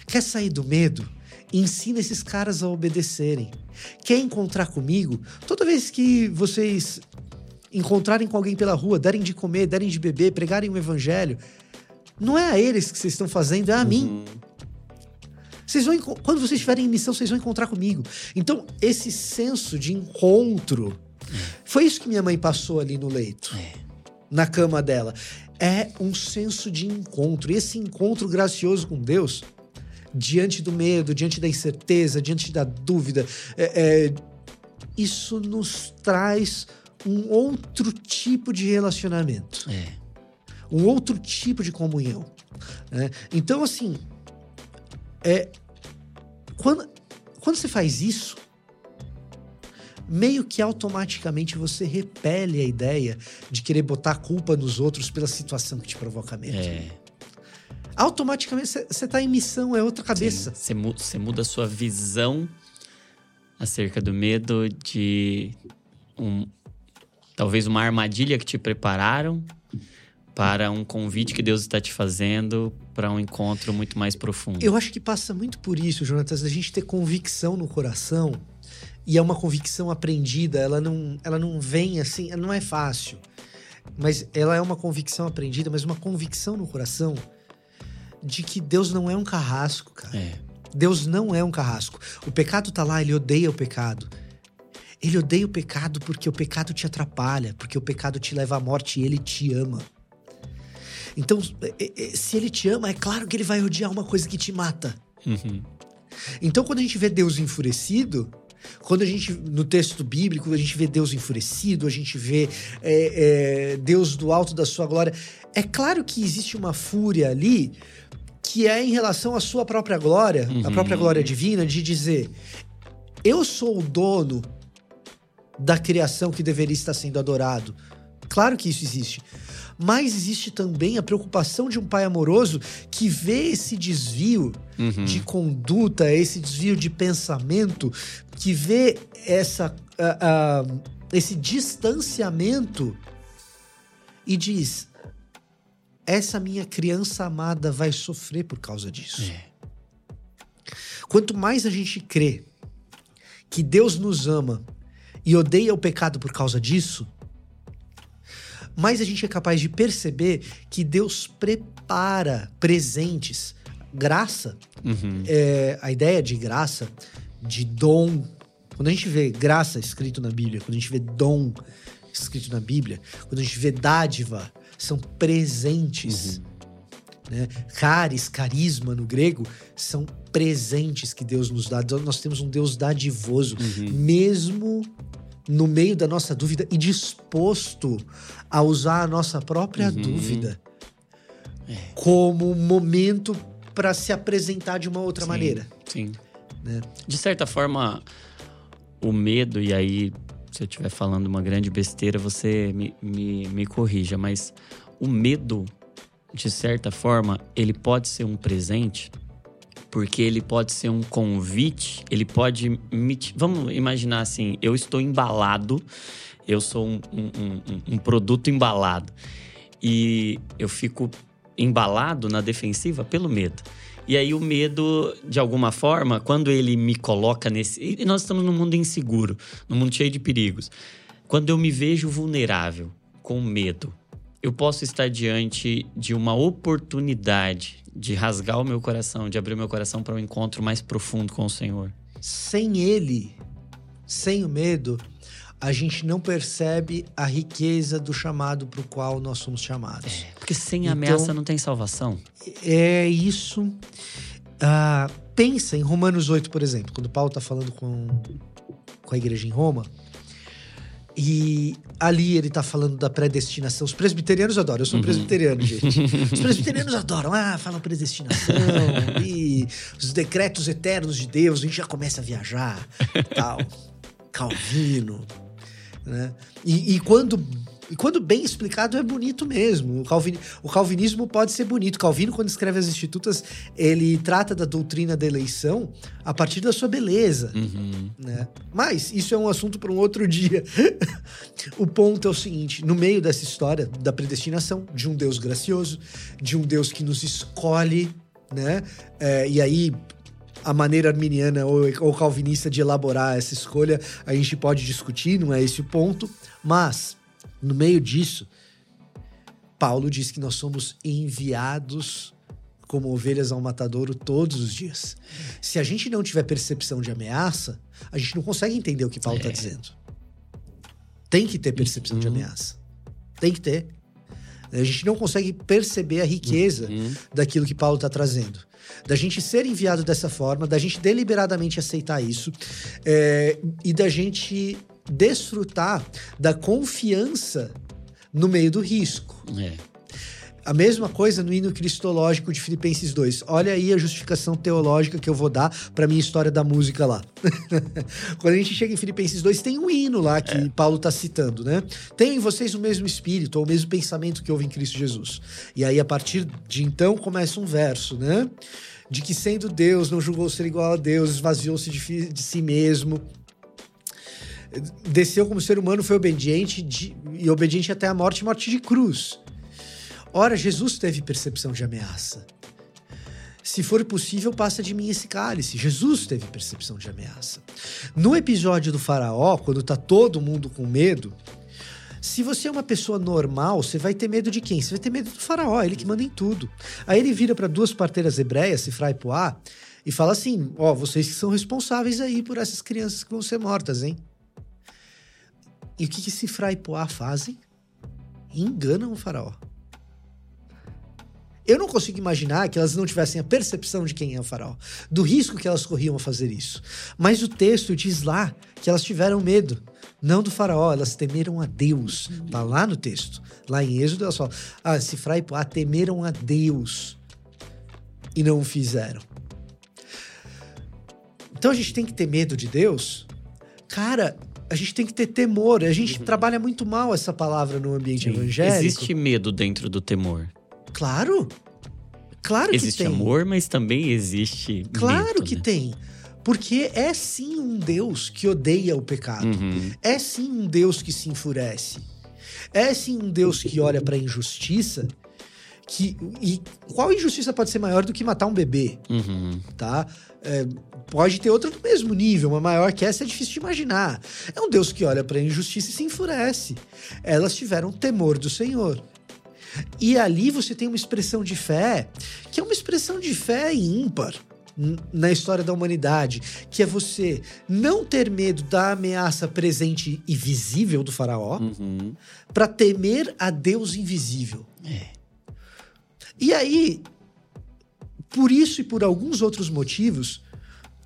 Quer sair do medo? Ensina esses caras a obedecerem. Quer encontrar comigo? Toda vez que vocês encontrarem com alguém pela rua, derem de comer, derem de beber, pregarem o evangelho, não é a eles que vocês estão fazendo, é a mim. Vocês vão, quando vocês estiverem em missão, vocês vão encontrar comigo. Então, esse senso de encontro, foi isso que minha mãe passou ali no leito na cama dela. É um senso de encontro. E esse encontro gracioso com Deus, diante do medo, diante da incerteza, diante da dúvida, é- é, isso nos traz um outro tipo de relacionamento, É. um outro tipo de comunhão. né? Então, assim, é, quando, quando você faz isso, meio que automaticamente você repele a ideia de querer botar a culpa nos outros pela situação que te provoca medo. É. Automaticamente você está em missão, é outra cabeça. Você mu- você muda a sua visão acerca do medo de um, talvez uma armadilha que te prepararam para um convite que Deus está te fazendo para um encontro muito mais profundo. Eu acho que passa muito por isso, Jonatas, da gente ter convicção no coração. E é uma convicção aprendida, ela não, ela não vem assim, não é fácil. Mas ela é uma convicção aprendida, mas uma convicção no coração de que Deus não é um carrasco, cara. É. Deus não é um carrasco. O pecado tá lá, ele odeia o pecado. Ele odeia o pecado porque o pecado te atrapalha, porque o pecado te leva à morte e ele te ama. Então, é- é- se ele te ama, é claro que ele vai odiar uma coisa que te mata. Uhum. Então, quando a gente vê Deus enfurecido, quando a gente, no texto bíblico, a gente vê Deus enfurecido, a gente vê é, é, Deus do alto da sua glória, é claro que existe uma fúria ali que é em relação à sua própria glória, a Uhum. própria glória divina, de dizer: eu sou o dono da criação que deveria estar sendo adorado. Claro que isso existe. Mas existe também a preocupação de um pai amoroso que vê esse desvio Uhum. de conduta, esse desvio de pensamento, que vê essa, ah, ah, esse distanciamento e diz: essa minha criança amada vai sofrer por causa disso. É. Quanto mais a gente crê que Deus nos ama e odeia o pecado por causa disso, mais a gente é capaz de perceber que Deus prepara presentes. Graça, Uhum. é, a ideia de graça, de dom. Quando a gente vê graça escrito na Bíblia, quando a gente vê dom escrito na Bíblia, quando a gente vê dádiva, são presentes. Né? Caris, carisma no grego, são presentes que Deus nos dá. Então, nós temos um Deus dadivoso, mesmo no meio da nossa dúvida e disposto a usar a nossa própria Uhum. dúvida como um momento para se apresentar de uma outra Sim, maneira. Sim. Né? De certa forma, o medo, e aí, se eu estiver falando uma grande besteira, você me, me, me corrija, mas o medo, de certa forma, ele pode ser um presente, porque ele pode ser um convite, ele pode. Me, vamos imaginar assim: eu estou embalado, eu sou um, um, um- um produto embalado, e eu fico embalado na defensiva pelo medo. E aí o medo, de alguma forma, quando ele me coloca nesse. E nós estamos num mundo inseguro, num mundo cheio de perigos. Quando eu me vejo vulnerável, com medo, eu posso estar diante de uma oportunidade de rasgar o meu coração, de abrir o meu coração para um encontro mais profundo com o Senhor. Sem ele, sem o medo, a gente não percebe a riqueza do chamado para o qual nós somos chamados. Porque sem Então- ameaça não tem salvação. É isso. Ah, pensa em Romanos 8, por exemplo, quando Paulo está falando com, com a igreja em Roma. E ali ele tá falando da predestinação. Os presbiterianos adoram. Eu sou um presbiteriano, gente. Os presbiterianos adoram. Ah, falam predestinação e os decretos eternos de Deus. A gente já começa a viajar tal. Calvino. Né? E, e quando, e quando bem explicado, é bonito mesmo. O, calvini, o calvinismo pode ser bonito. Calvino, quando escreve as Institutas, ele trata da doutrina da eleição a partir da sua beleza. Uhum. Né? Mas isso é um assunto para um outro dia. o ponto é o seguinte: no meio dessa história da predestinação, de um Deus gracioso, de um Deus que nos escolhe, né? É, e aí a maneira arminiana ou, ou calvinista de elaborar essa escolha a gente pode discutir, não é esse o ponto. Mas no meio disso, Paulo diz que nós somos enviados como ovelhas ao matadouro todos os dias. Se a gente não tiver percepção de ameaça, a gente não consegue entender o que Paulo está É. dizendo. Tem que ter percepção de Uhum. ameaça. Tem que ter. A gente não consegue perceber a riqueza Uhum. daquilo que Paulo está trazendo. Da gente ser enviado dessa forma, da gente deliberadamente aceitar isso é, e da gente desfrutar da confiança no meio do risco. É. A mesma coisa no hino cristológico de Filipenses 2. Olha aí a justificação teológica que eu vou dar para minha história da música lá. Quando a gente chega em Filipenses 2, tem um hino lá que Paulo está citando, né? Tenham em vocês o mesmo espírito, ou o mesmo pensamento que houve em Cristo Jesus. E aí, a partir de então, começa um verso, né? De que sendo Deus, não julgou ser igual a Deus, esvaziou-se de, de si mesmo, desceu como ser humano, foi obediente de- e obediente até a morte, morte de cruz. Ora, Jesus teve percepção de ameaça. Se for possível, passa de mim esse cálice. Jesus teve percepção de ameaça. No episódio do faraó, quando tá todo mundo com medo, se você é uma pessoa normal, você vai ter medo de quem? Você vai ter medo do faraó, ele que manda em tudo. Aí ele vira para duas parteiras hebreias, Sifra e Poá, e fala assim: Ó, vocês que são responsáveis aí por essas crianças que vão ser mortas, hein? E o que, que Sifra e Poá fazem? Enganam o faraó. Eu não consigo imaginar que elas não tivessem a percepção de quem é o faraó, do risco que elas corriam a fazer isso. Mas o texto diz lá que elas tiveram medo, não do faraó, elas temeram a Deus. Tá lá no texto. Lá em Êxodo elas falam: Ah, Sifra e Poá temeram a Deus e não o fizeram. Então a gente tem que ter medo de Deus? Cara, a gente tem que ter temor. A gente trabalha muito mal essa palavra no ambiente Uhum. Sim. evangélico. Existe medo dentro do temor. Claro. Claro existe que tem. amor, mas também existe. Claro que né? tem. Porque é sim um Deus que odeia o pecado. Uhum. É sim um Deus que se enfurece. É sim um Deus que olha para a injustiça. Que, e qual injustiça pode ser maior do que matar um bebê, Uhum. tá? É, pode ter outra do mesmo nível, uma maior que essa é difícil de imaginar. É um Deus que olha para a injustiça e se enfurece. Elas tiveram temor do Senhor. E ali você tem uma expressão de fé, que é uma expressão de fé ímpar na história da humanidade, que é você não ter medo da ameaça presente e visível do faraó, Uhum. para temer a Deus invisível. É. E aí, por isso e por alguns outros motivos,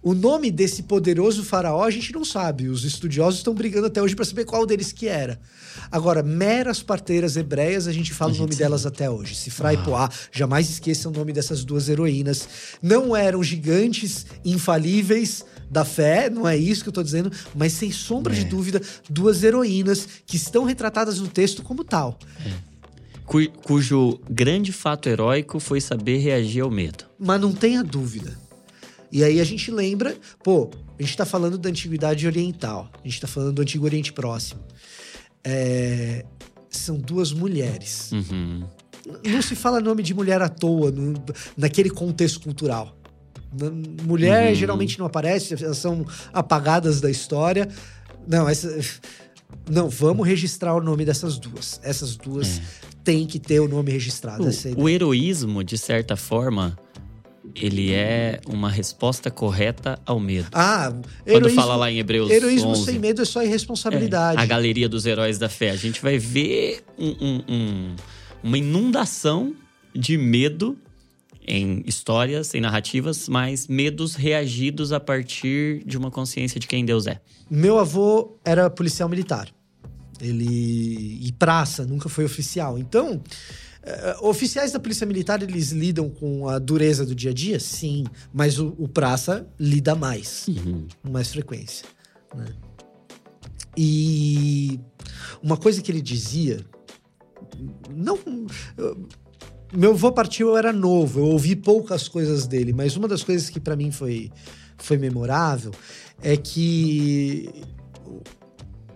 o nome desse poderoso faraó a gente não sabe. Os estudiosos estão brigando até hoje para saber qual deles que era. Agora, meras parteiras hebreias, a gente fala A o nome gente delas até hoje. Sifra e Ah. Poá, jamais esqueçam o nome dessas duas heroínas. Não eram gigantes infalíveis da fé, não é isso que eu tô dizendo, mas sem sombra É. de dúvida, duas heroínas que estão retratadas no texto como tal. Cu- cujo grande fato heróico foi saber reagir ao medo. Mas não tenha dúvida. E aí a gente lembra, pô, a gente tá falando da antiguidade oriental, a gente tá falando do Antigo Oriente Próximo. É, são duas mulheres. Uhum. Não se fala nome de mulher à toa no- naquele contexto cultural. Mulher Uhum. geralmente não aparece, elas são apagadas da história. Não, essa. Não, vamos registrar o nome dessas duas. Essas duas têm que ter o nome registrado. essa é O, o heroísmo, de certa forma, ele é uma resposta correta ao medo. Ah, Quando heroísmo- fala lá em Hebreus Heroísmo 11, sem medo é só irresponsabilidade. É, a galeria dos heróis da fé. A gente vai ver um- um- um- uma inundação de medo em histórias, em narrativas, mas medos reagidos a partir de uma consciência de quem Deus é. Meu avô era policial militar. Ele. E praça, nunca foi oficial. Então, eh, oficiais da Polícia Militar, eles lidam com a dureza do dia a dia? Sim. Mas o, o praça lida mais, com mais frequência. né? E uma coisa que ele dizia. Não. eu- Meu avô partiu, eu era novo, eu ouvi poucas coisas dele, mas uma das coisas que pra mim foi, foi memorável é que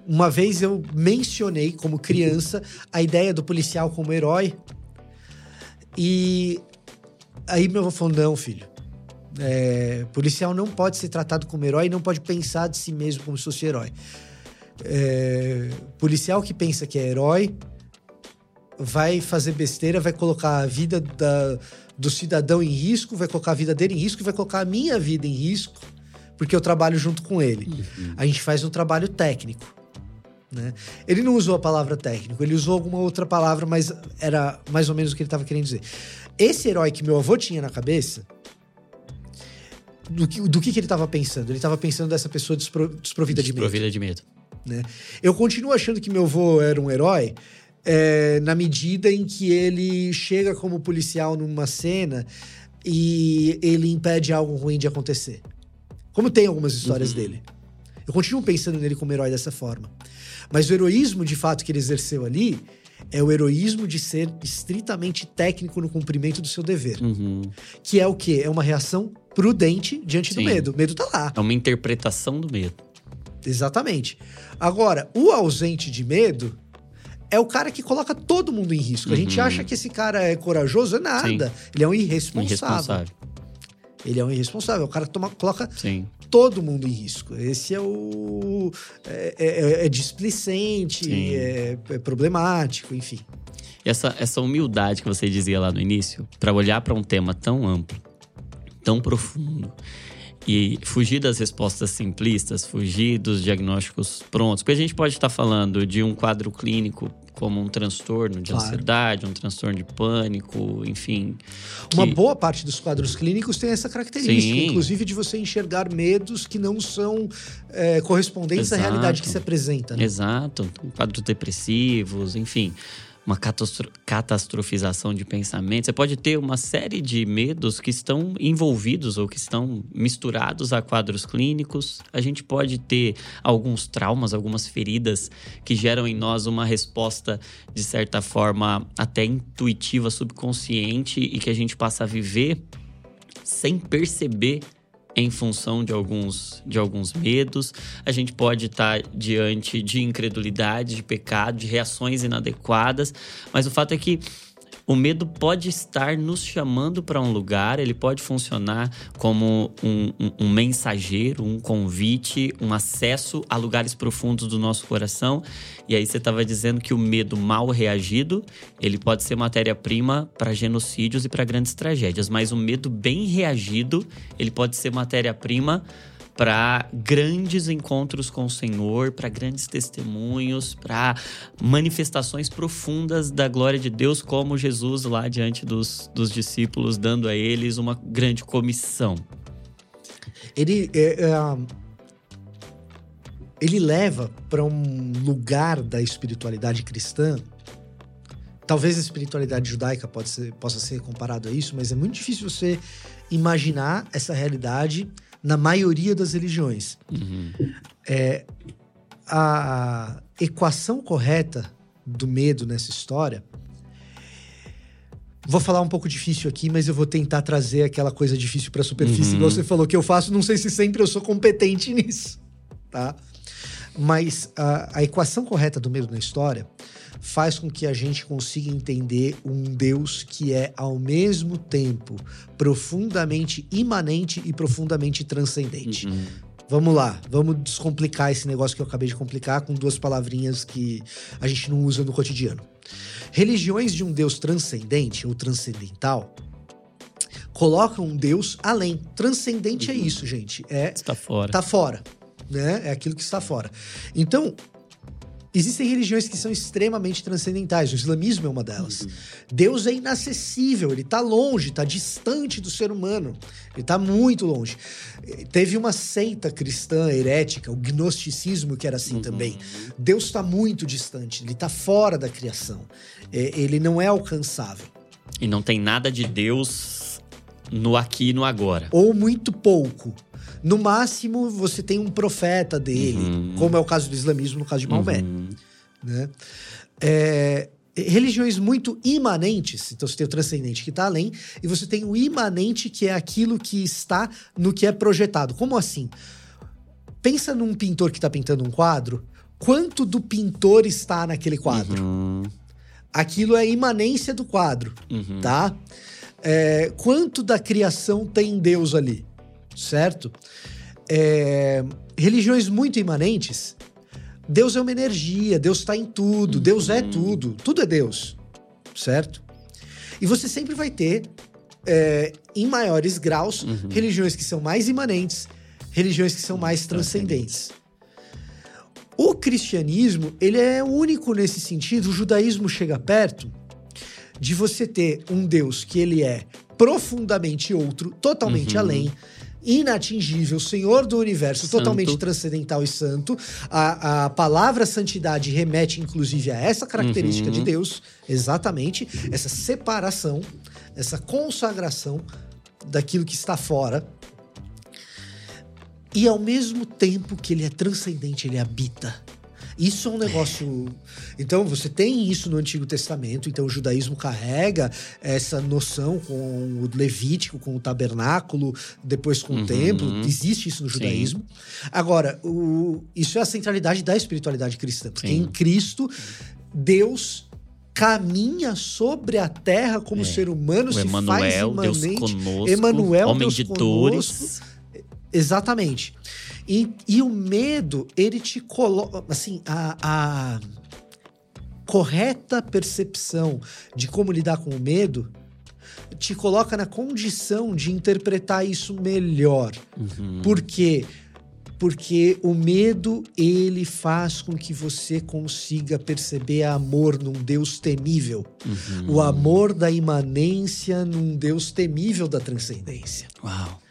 uma vez eu mencionei como criança a ideia do policial como herói e aí meu avô falou, não filho, é, policial não pode ser tratado como herói e não pode pensar de si mesmo como se fosse herói. É, policial que pensa que é herói vai fazer besteira, vai colocar a vida da- do cidadão em risco, vai colocar a vida dele em risco vai colocar a minha vida em risco, porque eu trabalho junto com ele. A gente faz um trabalho técnico. Né? Ele não usou a palavra técnico, ele usou alguma outra palavra, mas era mais ou menos o que ele estava querendo dizer. Esse herói que meu avô tinha na cabeça, do que, do que, que ele estava pensando? Ele estava pensando dessa pessoa despro- desprovida de medo. Desprovida de medo. Eu continuo achando que meu avô era um herói é, na medida em que ele chega como policial numa cena e ele impede algo ruim de acontecer. Como tem algumas histórias dele. Eu continuo pensando nele como herói dessa forma. Mas o heroísmo, de fato, que ele exerceu ali é o heroísmo de ser estritamente técnico no cumprimento do seu dever. Uhum. Que é o quê? É uma reação prudente diante do Sim. medo. O medo tá lá. É uma interpretação do medo. Exatamente. Agora, o ausente de medo é o cara que coloca todo mundo em risco. A gente Uhum. acha que esse cara é corajoso, é nada. Ele é um Um irresponsável. irresponsável. Ele é um irresponsável. O cara toma- coloca Sim. todo mundo em risco. Esse é o. É, é- é displicente, Sim. é, é problemático, enfim. E essa, essa humildade que você dizia lá no início, para olhar para um tema tão amplo, tão profundo, e fugir das respostas simplistas, fugir dos diagnósticos prontos. Porque a gente pode estar falando de um quadro clínico como um transtorno de Claro. ansiedade, um transtorno de pânico, enfim. Uma que- boa parte dos quadros clínicos tem essa característica, Sim. inclusive de você enxergar medos que não são é, correspondentes à Exato. realidade que se apresenta. Né? Exato, quadros depressivos, enfim. Uma catastrofização de pensamento. Você pode ter uma série de medos que estão envolvidos ou que estão misturados a quadros clínicos. A gente pode ter alguns traumas, algumas feridas que geram em nós uma resposta, de certa forma, até intuitiva, subconsciente e que a gente passa a viver sem perceber em função de alguns, de alguns medos. A gente pode estar diante de incredulidade, de pecado, de reações inadequadas, mas o fato é que o medo pode estar nos chamando para um lugar, ele pode funcionar como um, um, um, mensageiro, um convite, um acesso a lugares profundos do nosso coração. E aí você estava dizendo que o medo mal reagido, ele pode ser matéria-prima para genocídios e para grandes tragédias, mas o medo bem reagido, ele pode ser matéria-prima para grandes encontros com o Senhor, para grandes testemunhos, para manifestações profundas da glória de Deus, como Jesus lá diante dos, dos discípulos, dando a eles uma grande comissão. Ele, é, é, ele leva para um lugar da espiritualidade cristã. Talvez a espiritualidade judaica pode ser, possa ser comparado a isso, mas é muito difícil você imaginar essa realidade na maioria das religiões. Uhum. É, a equação correta do medo nessa história. Vou falar um pouco difícil aqui, mas eu vou tentar trazer aquela coisa difícil para a superfície, uhum. igual você falou que eu faço. Não sei se sempre eu sou competente nisso, tá? Mas a, a equação correta do medo na história faz com que a gente consiga entender um Deus que é, ao mesmo tempo, profundamente imanente e profundamente transcendente. Uhum. Vamos lá, vamos descomplicar esse negócio que eu acabei de complicar com duas palavrinhas que a gente não usa no cotidiano. Religiões de um Deus transcendente ou transcendental colocam um Deus além. Transcendente é uhum. é isso, gente. É está fora. Está fora, né? É aquilo que está fora. Então, Existem religiões que são extremamente transcendentais, o islamismo é uma delas. Uhum. Deus é inacessível, ele está longe, está distante do ser humano, ele está muito longe. Teve uma seita cristã herética, o gnosticismo, que era assim uhum. também. Deus está muito distante, ele está fora da criação, é, ele não é alcançável. E não tem nada de Deus no aqui e no agora. Ou muito pouco. No máximo, você tem um profeta dele, uhum. como é o caso do islamismo, no caso de Maomé. Uhum. Né? É, religiões muito imanentes, então você tem o transcendente que está além, e você tem o imanente, que é aquilo que está no que é projetado. Como assim? Pensa num pintor que está pintando um quadro, quanto do pintor está naquele quadro? Uhum. Aquilo é a imanência do quadro, uhum. tá? É, quanto da criação tem Deus ali? Certo? É, religiões muito imanentes, Deus é uma energia, Deus está em tudo, uhum. Deus é tudo, tudo é Deus, certo? E você sempre vai ter, é, em maiores graus, uhum. religiões que são mais imanentes, religiões que são mais transcendentes. O cristianismo, ele é único nesse sentido, o judaísmo chega perto de você ter um Deus que ele é profundamente outro, totalmente uhum. além, inatingível, Senhor do universo, santo. totalmente transcendental e santo. A, a palavra santidade remete, inclusive, a essa característica uhum. de Deus, exatamente, essa separação, essa consagração daquilo que está fora. E ao mesmo tempo que ele é transcendente, ele habita isso é um negócio. Então, você tem isso no Antigo Testamento, então o judaísmo carrega essa noção com o Levítico, com o tabernáculo, depois com uhum. o templo. Existe isso no judaísmo. Sim. Agora, o... isso é a centralidade da espiritualidade cristã, porque Sim. em Cristo, Deus caminha sobre a terra como é. ser humano, o se Emmanuel, faz imanente. Deus conosco, Emmanuel, homem Deus de conosco. dores. Exatamente. E, e o medo, ele te coloca. Assim, a, a correta percepção de como lidar com o medo te coloca na condição de interpretar isso melhor. Uhum. Por quê? Porque o medo, ele faz com que você consiga perceber amor num Deus temível. Uhum. O amor da imanência num Deus temível da transcendência. Uau!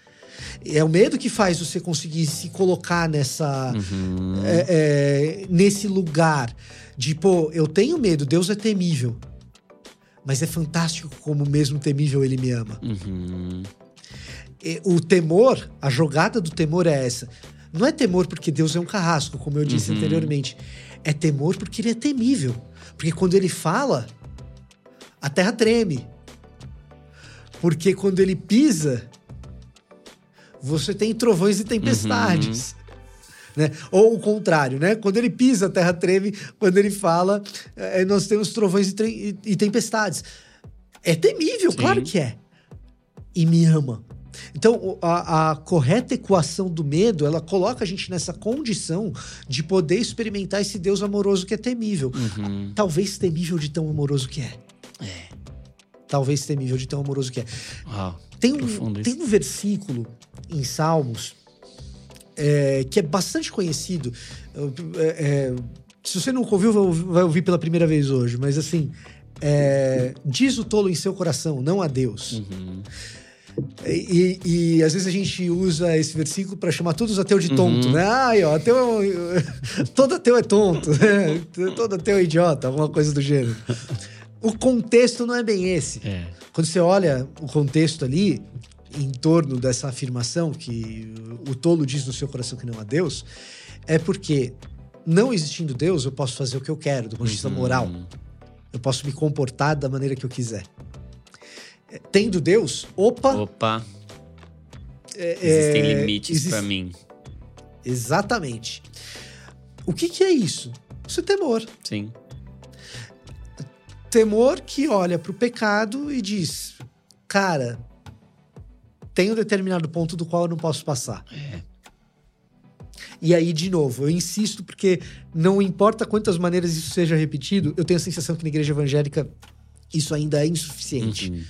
É o medo que faz você conseguir se colocar nessa. Uhum. É, é, nesse lugar de, pô, eu tenho medo, Deus é temível. Mas é fantástico como mesmo temível ele me ama. Uhum. E o temor, a jogada do temor é essa. Não é temor porque Deus é um carrasco, como eu disse Uhum. anteriormente. É temor porque ele é temível. Porque quando ele fala, a terra treme. Porque quando ele pisa, você tem trovões e tempestades. Né? Ou o contrário, né? Quando ele pisa, a terra treme. Quando ele fala, eh, nós temos trovões e, e- e tempestades. É temível, Sim. claro que é. E me ama. Então, a, a correta equação do medo, ela coloca a gente nessa condição de poder experimentar esse Deus amoroso que é temível. Uhum. Talvez temível de tão amoroso que é. É. Talvez temível de tão amoroso que é. Uau. Tem um, tem um versículo em Salmos é, que é bastante conhecido. É, é, se você nunca ouviu, vai ouvir- pela primeira vez hoje. Mas assim, é, diz o tolo em seu coração, não a Deus. Uhum. E, e- e às vezes a gente usa esse versículo para chamar todos os ateus de tonto, Uhum. né? Ai, ó, ateu é um- todo ateu é tonto, né? todo ateu é idiota, alguma coisa do gênero. O contexto não é bem esse. É. Quando você olha o contexto ali, em torno dessa afirmação que o tolo diz no seu coração que não há Deus, é porque, não existindo Deus, eu posso fazer o que eu quero, do ponto de vista Uhum. moral. Eu posso me comportar da maneira que eu quiser. É, Tendo Deus, opa, Opa, é, existem é, limites existe- pra mim. Exatamente. O que, que é isso? Isso é temor. Sim. Temor que olha para o pecado e diz: Cara, tem um determinado ponto do qual eu não posso passar. É. E aí, de novo, eu insisto porque não importa quantas maneiras isso seja repetido, eu tenho a sensação que na igreja evangélica isso ainda é insuficiente. Uhum.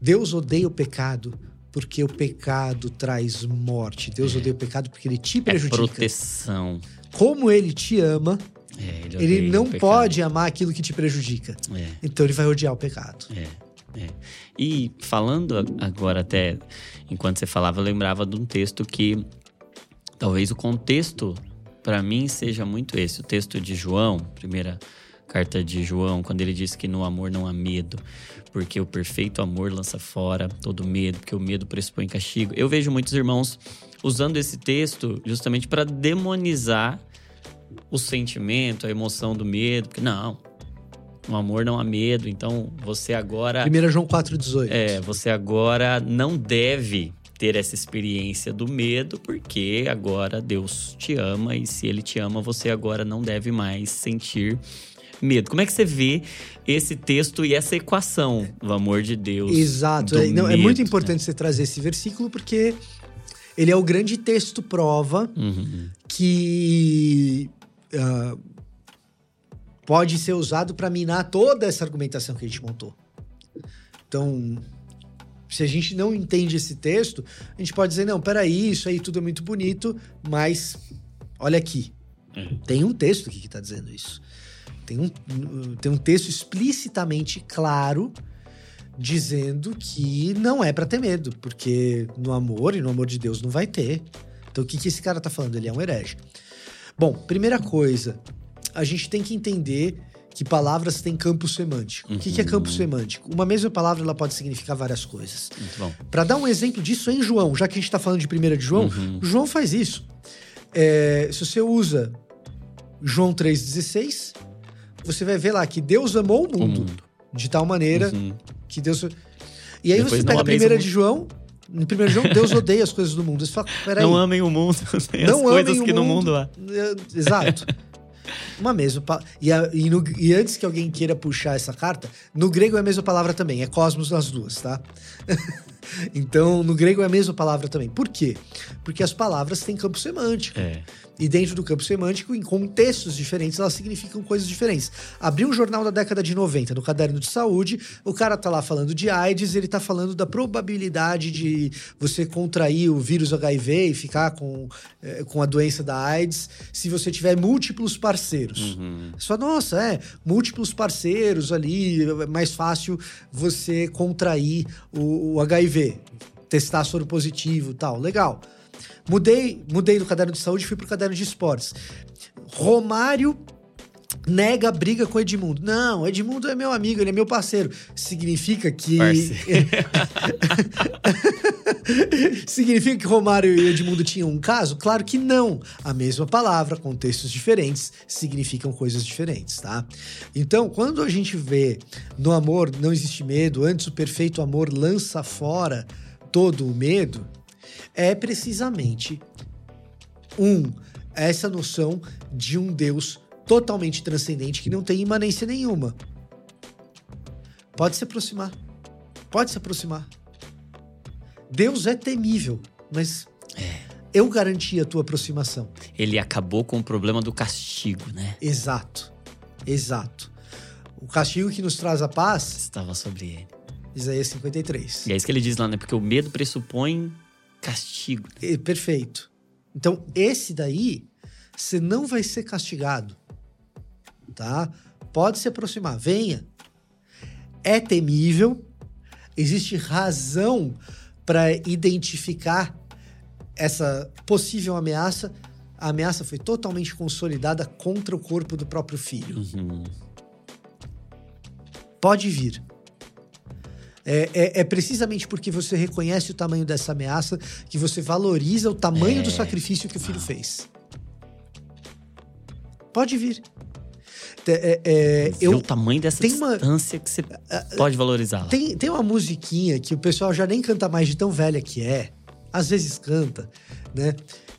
Deus odeia o pecado porque o pecado traz morte. Deus odeia o pecado porque ele te É prejudica. proteção. Como ele te ama, É, ele ele não pode amar aquilo que te prejudica. É. Então ele vai odiar o pecado. É, é. E falando agora até, enquanto você falava, eu lembrava de um texto que talvez o contexto para mim seja muito esse. O texto de João, primeira carta de João, quando ele diz que no amor não há medo, porque o perfeito amor lança fora todo medo, porque o medo pressupõe castigo. Eu vejo muitos irmãos usando esse texto justamente para demonizar o sentimento, a emoção do medo, porque não, no amor não há medo, então você agora 1 João 4,18. é, você agora não deve ter essa experiência do medo, porque agora Deus te ama e se Ele te ama, você agora não deve mais sentir medo. Como é que você vê esse texto e essa equação do amor de Deus? Exato. É, não, é medo, muito né? importante você trazer esse versículo porque ele é o grande texto prova Uhum. que ah, pode ser usado para minar toda essa argumentação que a gente montou. Então, se a gente não entende esse texto, a gente pode dizer, não, peraí, isso aí tudo é muito bonito, mas olha aqui. É. Tem um texto aqui que está dizendo isso. Tem um, tem um texto explicitamente claro dizendo que não é para ter medo, porque no amor e no amor de Deus não vai ter. Então o que, que esse cara tá falando? Ele é um herege. Bom, primeira coisa, a gente tem que entender que palavras têm campo semântico. O que, é campo Uhum. semântico? Uma mesma palavra ela pode significar várias coisas. Para dar um exemplo disso em João, já que a gente está falando de 1 de João, Uhum. João faz isso. É, se você usa João 3,16, você vai ver lá que Deus amou o mundo, de tal maneira Uhum. que Deus. E aí Depois você pega a primeira de João. Em 1 de João, Deus odeia as coisas do mundo. Peraí. Não amem o mundo, as Não coisas amem o que no mundo. mundo há. É, Exato. Uma mesma. E, a- e no- e antes que alguém queira puxar essa carta, no grego é a mesma palavra também, é cosmos nas duas, tá? então, no grego é a mesma palavra também. Por quê? Porque as palavras têm campo semântico. É. E dentro do campo semântico, em contextos diferentes, elas significam coisas diferentes. Abri um jornal da década de 90, no caderno de saúde, o cara tá lá falando de AIDS, ele tá falando da probabilidade de você contrair o vírus HIV e ficar com, eh, com a doença da AIDS se você tiver múltiplos parceiros. Uhum. Só, nossa, é, múltiplos parceiros ali, é mais fácil você contrair o, o HIV, testar soro positivo e tal. Legal. Mudei, mudei do caderno de saúde e fui pro caderno de esportes. Romário nega a briga com Edmundo. Não, Edmundo é meu amigo, ele é meu parceiro. Significa que. Significa que Romário e Edmundo tinham um caso? Claro que não. A mesma palavra, contextos diferentes, significam coisas diferentes, tá? Então, quando a gente vê no amor não existe medo, antes o perfeito amor lança fora todo o medo, é precisamente um essa noção de um Deus totalmente transcendente que não tem imanência nenhuma. Pode se aproximar. Pode se aproximar. Deus é temível, mas é. eu garanti a tua aproximação. Ele acabou com o problema do castigo, né? Exato. Exato. O castigo que nos traz a paz estava sobre ele. Isaías 53. E é isso que ele diz lá, né? Porque o medo pressupõe castigo. Perfeito. Então, esse daí, você não vai ser castigado tá? Pode se aproximar, venha. É temível, existe razão para identificar essa possível ameaça. A ameaça foi totalmente consolidada contra o corpo do próprio filho. Uhum. Pode vir. É, é, é, precisamente porque você reconhece o tamanho dessa ameaça que você valoriza o tamanho é. do sacrifício que o filho fez. Pode vir. É, é, eu, o tamanho dessa distância uma, que você pode valorizar. Tem, tem uma musiquinha que o pessoal já nem canta mais de tão velha que é. Às vezes canta, né?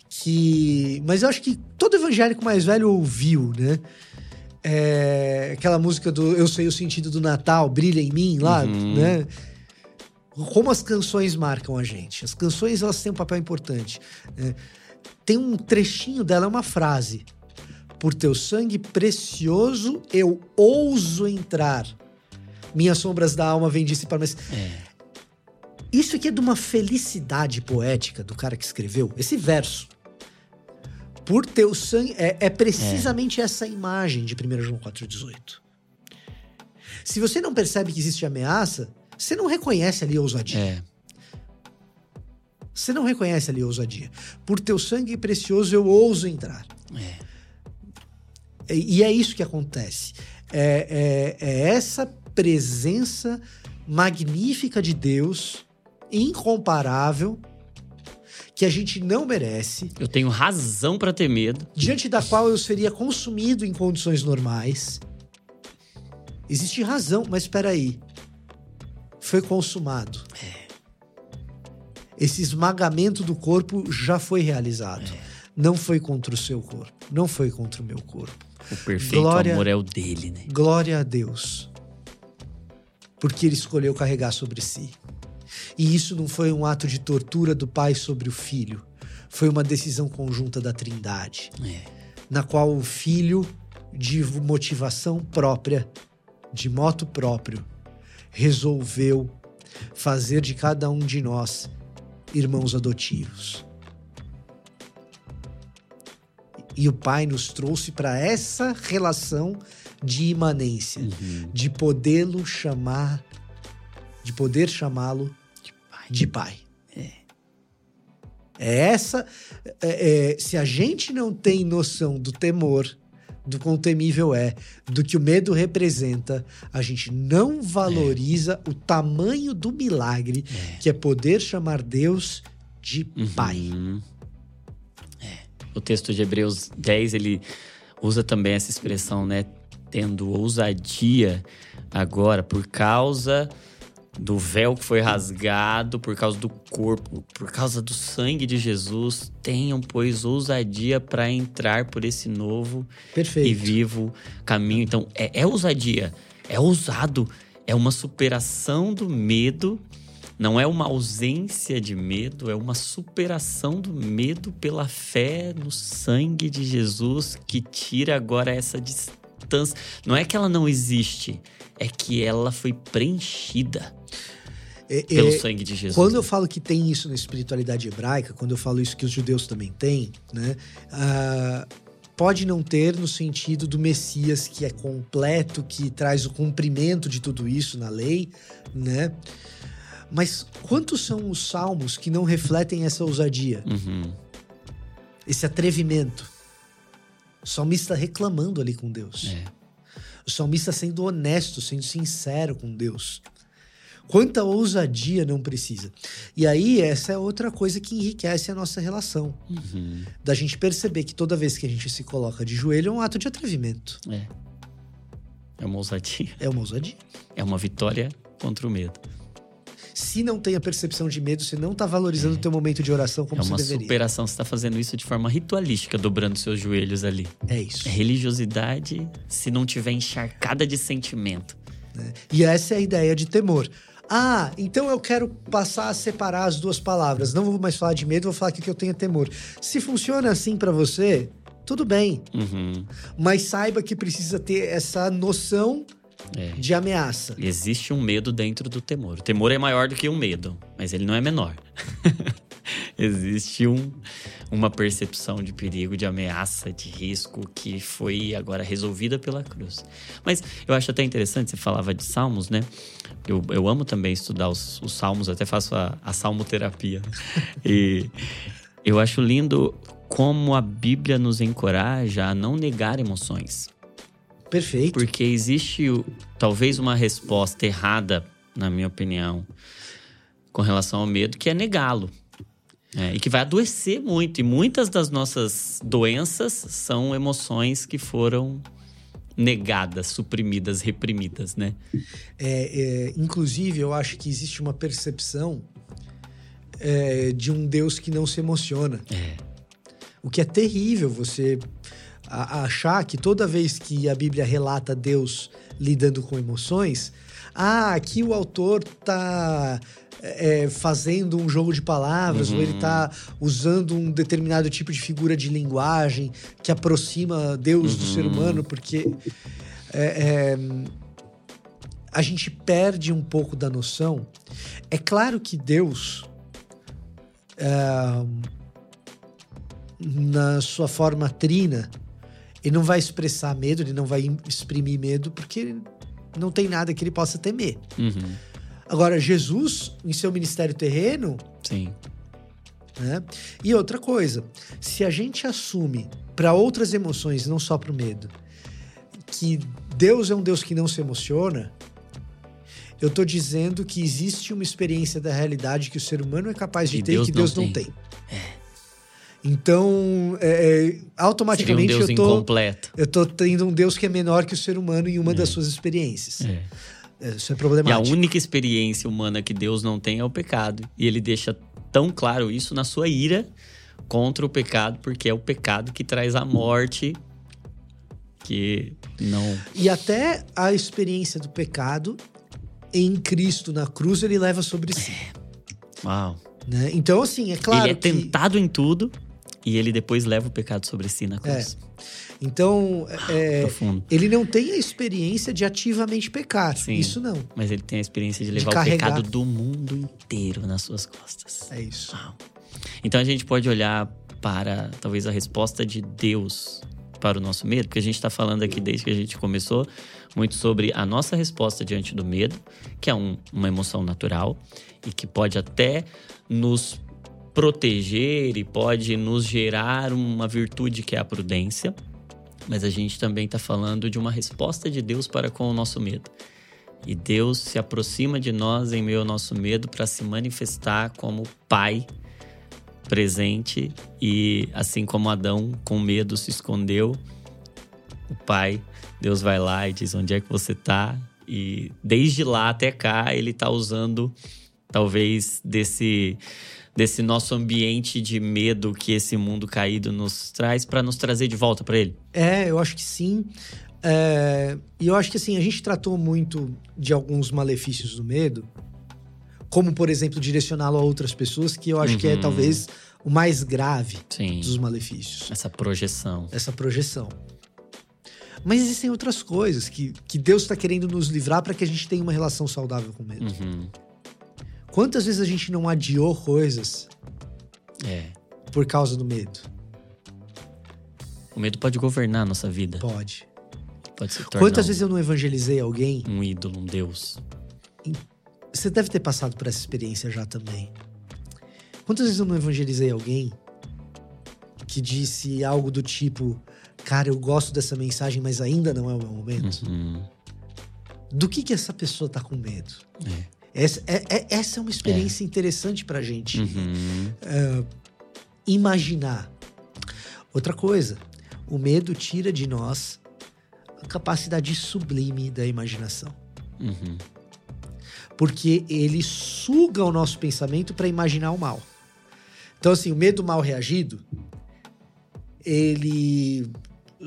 Que, mas eu acho que todo evangélico mais velho ouviu, né? É, aquela música do Eu Sei o Sentido do Natal, Brilha em Mim, lá, uhum. né? Como as canções marcam a gente. As canções, elas têm um papel importante. Né? Tem um trechinho dela, é uma frase por teu sangue precioso eu ouso entrar. Minhas sombras da alma vêm disse para mas é. Isso aqui é de uma felicidade poética do cara que escreveu esse verso. Por teu sangue é, é precisamente é. essa imagem de 1 João 4:18. Se você não percebe que existe ameaça, você não reconhece ali a ousadia. É. Você não reconhece ali a ousadia. Por teu sangue precioso eu ouso entrar. É. E é isso que acontece. É, é, é essa presença magnífica de Deus, incomparável, que a gente não merece. Eu tenho razão para ter medo. Diante da qual eu seria consumido em condições normais. Existe razão, mas espera aí. Foi consumado. É. Esse esmagamento do corpo já foi realizado. É. Não foi contra o seu corpo, não foi contra o meu corpo. O perfeito glória, amor é o dele, né? Glória a Deus. Porque ele escolheu carregar sobre si. E isso não foi um ato de tortura do pai sobre o filho. Foi uma decisão conjunta da Trindade. É. Na qual o filho, de motivação própria, de moto próprio, resolveu fazer de cada um de nós irmãos adotivos. E o Pai nos trouxe para essa relação de imanência, uhum. de podê-lo chamar, de poder chamá-lo de Pai. É. é essa. É, é, se a gente não tem noção do temor, do quão temível é, do que o medo representa, a gente não valoriza é. o tamanho do milagre é. que é poder chamar Deus de uhum. Pai o texto de Hebreus 10, ele usa também essa expressão, né? Tendo ousadia agora por causa do véu que foi rasgado, por causa do corpo, por causa do sangue de Jesus, tenham, pois, ousadia para entrar por esse novo Perfeito. e vivo caminho. Então, é, é ousadia, é ousado, é uma superação do medo não é uma ausência de medo, é uma superação do medo pela fé no sangue de Jesus que tira agora essa distância. Não é que ela não existe, é que ela foi preenchida. É, pelo é, sangue de Jesus. Quando eu falo que tem isso na espiritualidade hebraica, quando eu falo isso que os judeus também têm, né? Uh, pode não ter no sentido do Messias que é completo, que traz o cumprimento de tudo isso na lei, né? Mas quantos são os salmos que não refletem essa ousadia? Uhum. Esse atrevimento. O salmista reclamando ali com Deus. É. O salmista sendo honesto, sendo sincero com Deus. Quanta ousadia não precisa. E aí, essa é outra coisa que enriquece a nossa relação. Uhum. Da gente perceber que toda vez que a gente se coloca de joelho é um ato de atrevimento. É. É uma ousadia. É uma ousadia. É uma vitória contra o medo. Se não tem a percepção de medo, você não está valorizando o teu momento de oração como é você uma deveria. superação. Você está fazendo isso de forma ritualística, dobrando seus joelhos ali. É isso. É religiosidade se não tiver encharcada de sentimento. E essa é a ideia de temor. Ah, então eu quero passar a separar as duas palavras. Não vou mais falar de medo, vou falar que eu tenho temor. Se funciona assim para você, tudo bem. Uhum. Mas saiba que precisa ter essa noção É. de ameaça. Existe um medo dentro do temor. O temor é maior do que um medo, mas ele não é menor. Existe um, uma percepção de perigo, de ameaça, de risco que foi agora resolvida pela cruz. Mas eu acho até interessante, você falava de salmos, né? Eu, eu amo também estudar os, os salmos, até faço a, a salmoterapia. e eu acho lindo como a Bíblia nos encoraja a não negar emoções. Perfeito. Porque existe talvez uma resposta errada, na minha opinião, com relação ao medo, que é negá-lo. É, e que vai adoecer muito. E muitas das nossas doenças são emoções que foram negadas, suprimidas, reprimidas, né? É, é, inclusive, eu acho que existe uma percepção é, de um Deus que não se emociona. É. O que é terrível você a- achar que toda vez que a Bíblia relata Deus lidando com emoções, ah, aqui o autor tá é, fazendo um jogo de palavras, ou ele tá usando um determinado tipo de figura de linguagem que aproxima Deus do ser humano, porque é, é, a gente perde um pouco da noção. É claro que Deus na sua forma trina, ele não vai expressar medo, ele não vai im- exprimir medo, porque não tem nada que ele possa temer. Uhum. Agora, Jesus, em seu ministério terreno, Sim. né? E outra coisa, se a gente assume para outras emoções, não só para o medo, que Deus é um Deus que não se emociona, eu tô dizendo que existe uma experiência da realidade que o ser humano é capaz de ter Deus e que não Deus não tem. tem. Então, é, é, um automaticamente Deus eu tô, incompleto. eu tô tendo um Deus que é menor que o ser humano em uma É. das suas experiências. É. É, Isso é E a problemático. única experiência humana que Deus não tem é o pecado. E ele deixa tão claro isso na sua ira contra o pecado, porque é o pecado que traz a morte. Que não. E até a experiência do pecado em Cristo na cruz ele leva sobre si. Uau. Né? Então, assim, é claro ele é que... tentado em tudo e ele depois leva o pecado sobre si na cruz. Então, é, Profundo. ele não tem a experiência de ativamente pecar. Sim. Isso não. Mas ele tem a experiência de De levar o carregar. pecado do mundo inteiro nas suas costas. É isso. Uau. Então a gente pode olhar para talvez a resposta de Deus para o nosso medo, porque a gente está falando aqui desde que a gente começou muito sobre a nossa resposta diante do medo, que é um- uma emoção natural e que pode até nos proteger e pode nos gerar uma virtude que é a prudência. Mas a gente também está falando de uma resposta de Deus para com o nosso medo. E Deus se aproxima de nós em meio ao nosso medo para se manifestar como Pai presente e assim como Adão com medo se escondeu, o Pai, Deus vai lá e diz onde é que você tá e desde lá até cá ele tá usando talvez desse desse nosso ambiente de medo que esse mundo caído nos traz para nos trazer de volta para ele. É, eu acho que sim. É, e eu acho que assim, a gente tratou muito de alguns malefícios do medo, como, por exemplo, direcioná-lo a outras pessoas, que eu acho que é Uhum. talvez o mais grave Sim. dos malefícios. Essa projeção. essa projeção. Mas existem outras coisas que, que Deus está querendo nos livrar para que a gente tenha uma relação saudável com o medo. Uhum. Quantas vezes a gente não adiou coisas É. por causa do medo? O medo pode governar a nossa vida. Pode. Pode se tornar Quantas um, vezes eu não evangelizei alguém? um ídolo, um deus. Você deve ter passado por essa experiência já também. Quantas vezes eu não evangelizei alguém que disse algo do tipo: cara, eu gosto dessa mensagem, mas ainda não é o meu momento. Uhum. Do que que essa pessoa tá com medo? É. Essa é, é- essa é uma experiência interessante pra gente Uhum. é, imaginar. Outra coisa, o medo tira de nós a capacidade sublime da imaginação. Uhum. porque ele suga o nosso pensamento para imaginar o mal. Então, assim, o medo mal reagido, ele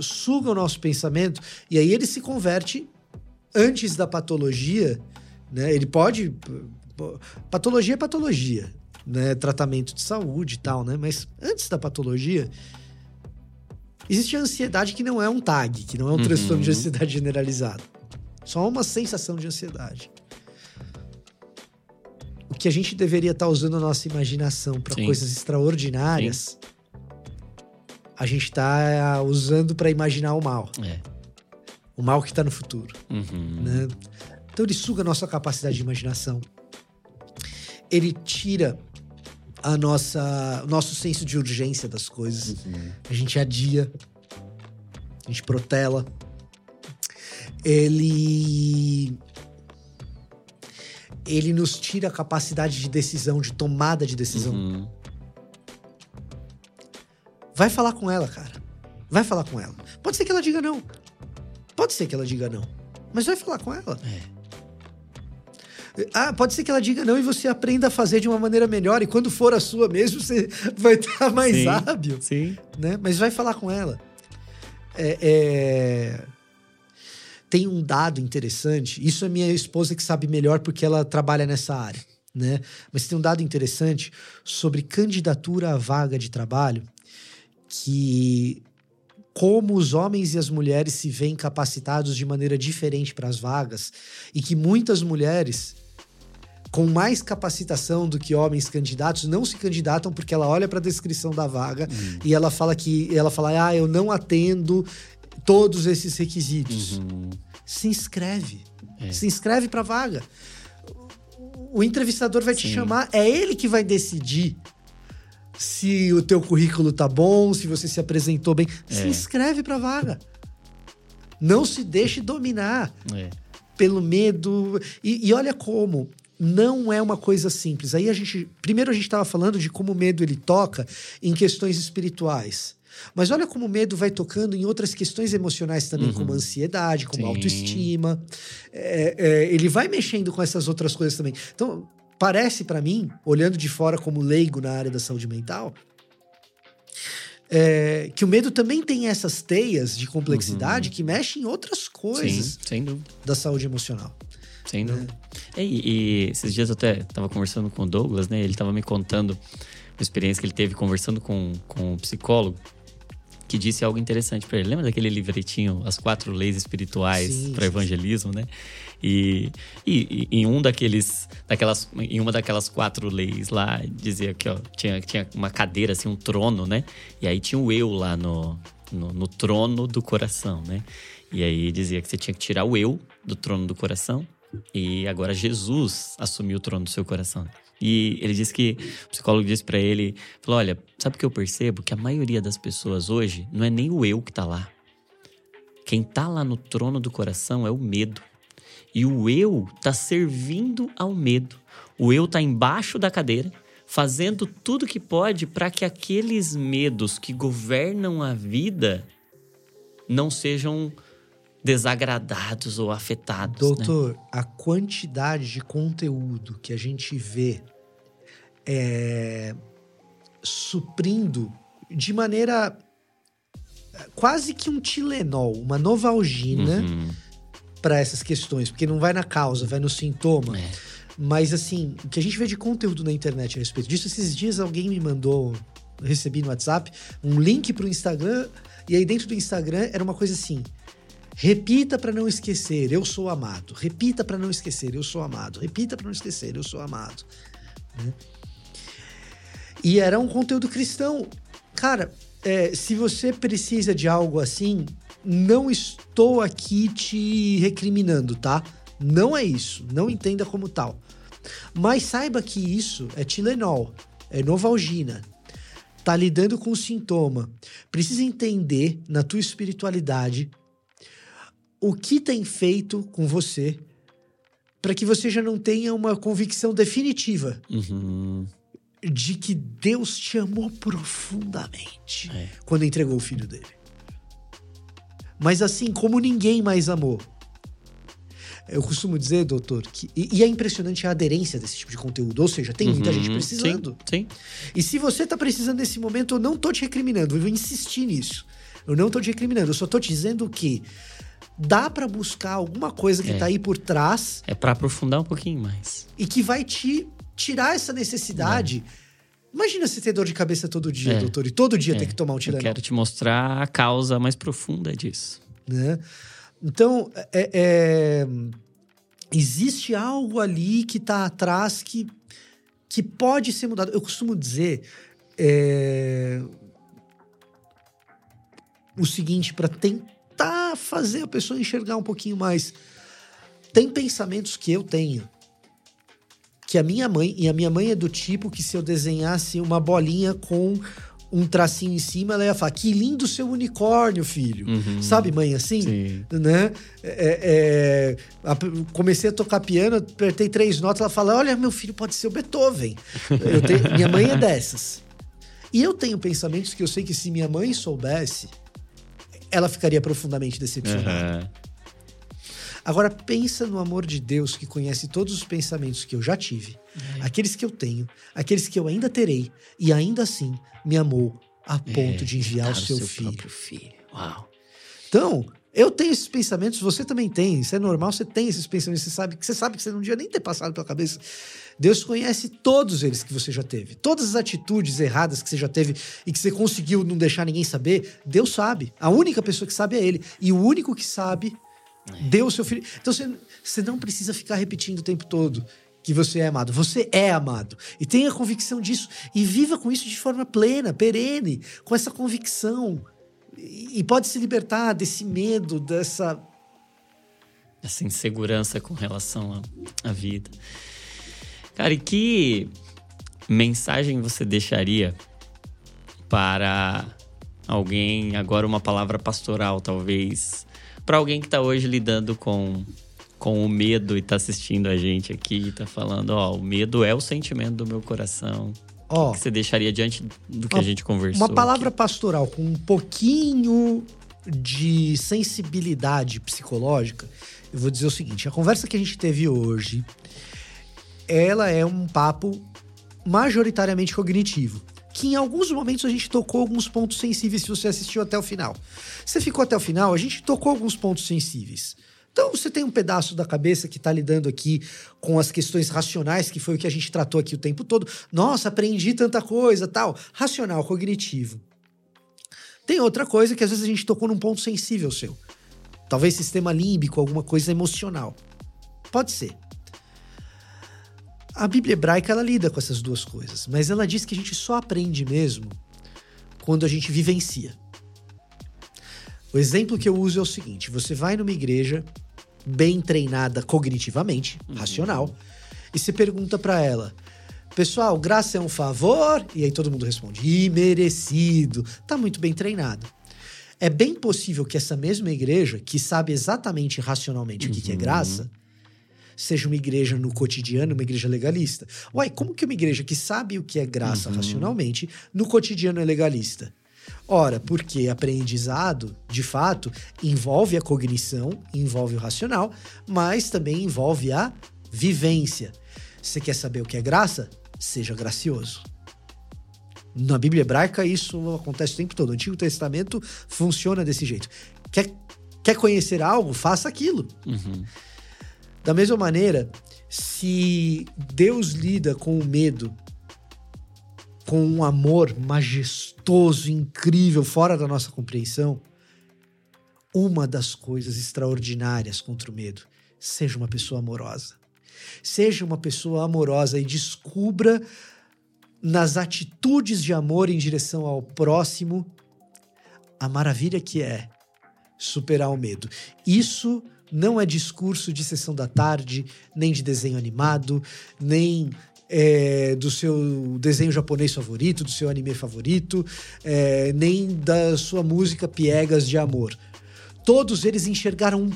suga o nosso pensamento e aí ele se converte antes da patologia, né? Ele pode patologia é patologia, né? Tratamento de saúde e tal, né? Mas antes da patologia existe a ansiedade que não é um tag, que não é um Uhum. transtorno de ansiedade generalizado. Só uma sensação de ansiedade. O que a gente deveria estar usando a nossa imaginação para Sim. coisas extraordinárias, a gente está usando para imaginar o mal. É. O mal que está no futuro. Uhum. né? Então ele suga a nossa capacidade de imaginação. Ele tira a nossa, o nosso senso de urgência das coisas. Uhum. A gente adia, a gente protela. Ele ele nos tira a capacidade de decisão, de tomada de decisão. Uhum. Vai falar com ela, cara. Vai falar com ela. Pode ser que ela diga não. Pode ser que ela diga não. Mas vai falar com ela. Ah, pode ser que ela diga não e você aprenda a fazer de uma maneira melhor. E quando for a sua mesmo, você vai estar mais Sim. hábil. Sim. né? Mas vai falar com ela. É, é, Tem um dado interessante. Isso é minha esposa que sabe melhor porque ela trabalha nessa área, né? Mas tem um dado interessante sobre candidatura à vaga de trabalho que como os homens e as mulheres se veem capacitados de maneira diferente para as vagas e que muitas mulheres com mais capacitação do que homens candidatos não se candidatam porque ela olha para a descrição da vaga e ela fala que ela fala: "Ah, eu não atendo todos esses requisitos". Uhum. Se inscreve. É. Se inscreve para vaga. O entrevistador vai te Sim. chamar, é ele que vai decidir se o teu currículo tá bom, se você se apresentou bem. Se É. inscreve para vaga. Não se deixe dominar É. pelo medo. E, e olha como não é uma coisa simples. Aí a gente. Primeiro a gente estava falando de como o medo ele toca em questões espirituais. Mas olha como o medo vai tocando em outras questões emocionais também, Uhum. como ansiedade, como Sim. autoestima. É, é, ele vai mexendo com essas outras coisas também. Então, parece para mim, olhando de fora como leigo na área da saúde mental, é, que o medo também tem essas teias de complexidade que mexem em outras coisas Sim, da saúde emocional. Sem Né? dúvida. É, E, e esses dias eu até tava conversando com o Douglas, né? Ele tava me contando uma experiência que ele teve conversando com, com um psicólogo que disse algo interessante para ele. Lembra daquele livretinho, As Quatro Leis Espirituais para Evangelismo, né? E, e, e em um daqueles, daquelas, em uma daquelas quatro leis lá dizia que ó, tinha, tinha uma cadeira assim, um trono, né? E aí tinha o eu lá no, no, no trono do coração, né? E aí dizia que você tinha que tirar o eu do trono do coração e agora Jesus assumiu o trono do seu coração. E ele disse que o psicólogo disse pra ele, falou: "Olha, sabe o que eu percebo que a maioria das pessoas hoje não é nem o eu que tá lá. Quem tá lá no trono do coração é o medo. E o eu tá servindo ao medo. O eu tá embaixo da cadeira, fazendo tudo que pode para que aqueles medos que governam a vida não sejam desagradados ou afetados. né? Doutor, a quantidade de conteúdo que a gente vê é, suprindo de maneira é, quase que um Tilenol, uma Novalgina Uhum. para essas questões, porque não vai na causa, vai no sintoma. É. Mas assim, o que a gente vê de conteúdo na internet a respeito disso, esses dias alguém me mandou, recebi no WhatsApp, um link pro Instagram, e aí dentro do Instagram era uma coisa assim: repita para não esquecer, eu sou amado. Repita para não esquecer, eu sou amado. Repita para não esquecer, eu sou amado. Né? E era um conteúdo cristão. Cara, é, se você precisa de algo assim, não estou aqui te recriminando, tá? Não é isso. Não entenda como tal. Mas saiba que isso é Tilenol, é Novalgina. tá lidando com o sintoma, precisa entender na tua espiritualidade o que tem feito com você para que você já não tenha uma convicção definitiva Uhum. de que Deus te amou profundamente É. quando entregou o filho dele. Mas assim como ninguém mais amou. Eu costumo dizer, doutor, que. E, e é impressionante a aderência desse tipo de conteúdo. Ou seja, tem muita Uhum. gente precisando. Sim, sim. E se você tá precisando nesse momento, eu não tô te recriminando, eu vou insistir nisso. Eu não tô te recriminando, eu só tô te dizendo que dá pra buscar alguma coisa que É. tá aí por trás É pra aprofundar um pouquinho mais. e que vai te tirar essa necessidade. Imagina você ter dor de cabeça todo dia, É. doutor, e todo dia É. ter que tomar um Eu Tilenol, quero te mostrar a causa mais profunda disso. né? Então, é- é- existe algo ali que tá atrás que, que pode ser mudado. Eu costumo dizer é, o seguinte, para tentar fazer a pessoa enxergar um pouquinho mais. Tem pensamentos que eu tenho que a minha mãe, e a minha mãe é do tipo que se eu desenhasse uma bolinha com um tracinho em cima, ela ia falar: Que lindo seu unicórnio, filho. Uhum. Sabe, mãe, assim? Sim. Né? É, é, a- comecei a tocar piano, apertei três notas, ela fala: Olha, meu filho pode ser o Beethoven. Eu tenho- minha mãe é dessas. E eu tenho pensamentos que eu sei que se minha mãe soubesse, ela ficaria profundamente decepcionada. Aham. Agora pensa no amor de Deus que conhece todos os pensamentos que eu já tive, aqueles que eu tenho, aqueles que eu ainda terei, e ainda assim me amou a ponto de enviar o Dar seu, filho. filho. Uau. Então, eu tenho esses pensamentos, você também tem. Isso é normal, você tem esses pensamentos, você sabe que você sabe que você não devia nem ter passado pela cabeça. Deus conhece todos eles que você já teve. Todas as atitudes erradas que você já teve e que você conseguiu não deixar ninguém saber, Deus sabe. A única pessoa que sabe é ele. E o único que sabe deu o seu filho. Então você, você não precisa ficar repetindo o tempo todo que você é amado. Você é amado. E tenha convicção disso. E viva com isso de forma plena, perene, com essa convicção. E pode se libertar desse medo, dessa. Essa insegurança com relação à- à vida. Cara, e que mensagem você deixaria para alguém, agora uma palavra pastoral, talvez, para alguém que está hoje lidando com, com o medo e está assistindo a gente aqui, está falando, ó, o medo é o sentimento do meu coração. Ó, O que você deixaria diante do que Uma- a gente conversou? uma palavra aqui? pastoral com um pouquinho de sensibilidade psicológica. Eu vou dizer o seguinte: a conversa que a gente teve hoje, ela é um papo majoritariamente cognitivo. Que em alguns momentos a gente tocou alguns pontos sensíveis se você assistiu até o final. Você ficou até o final, a gente tocou alguns pontos sensíveis. Então você tem um pedaço da cabeça que está lidando aqui com as questões racionais, que foi o que a gente tratou aqui o tempo todo. Nossa, aprendi tanta coisa, tal. Racional, cognitivo. Tem outra coisa que às vezes a gente tocou num ponto sensível seu. Talvez sistema límbico, alguma coisa emocional. Pode ser. A Bíblia hebraica ela lida com essas duas coisas, mas ela diz que a gente só aprende mesmo quando a gente vivencia. O exemplo que eu uso é o seguinte: você vai numa igreja bem treinada cognitivamente, racional, e você pergunta pra ela: Pessoal, graça é um favor? E aí todo mundo responde: imerecido. Tá muito bem treinado. É bem possível que essa mesma igreja, que sabe exatamente racionalmente o que, que é graça, seja uma igreja no cotidiano, uma igreja legalista. Uai, como que uma igreja que sabe o que é graça racionalmente, no cotidiano é legalista? Ora, porque aprendizado, de fato, envolve a cognição, envolve o racional, mas também envolve a vivência. Você quer saber o que é graça? Seja gracioso. Na Bíblia hebraica, isso acontece o tempo todo. O Antigo Testamento funciona desse jeito. Quer, quer conhecer algo? Faça aquilo. Uhum. Da mesma maneira, se Deus lida com o medo, com um amor majestoso, incrível, fora da nossa compreensão, uma das coisas extraordinárias contra o medo, seja uma pessoa amorosa. Seja uma pessoa amorosa e descubra nas atitudes de amor em direção ao próximo a maravilha que é superar o medo. Isso não é discurso de sessão da tarde, nem de desenho animado, nem é, do seu desenho japonês favorito, do seu anime favorito, é, nem da sua música Piegas de Amor. Todos eles enxergaram um,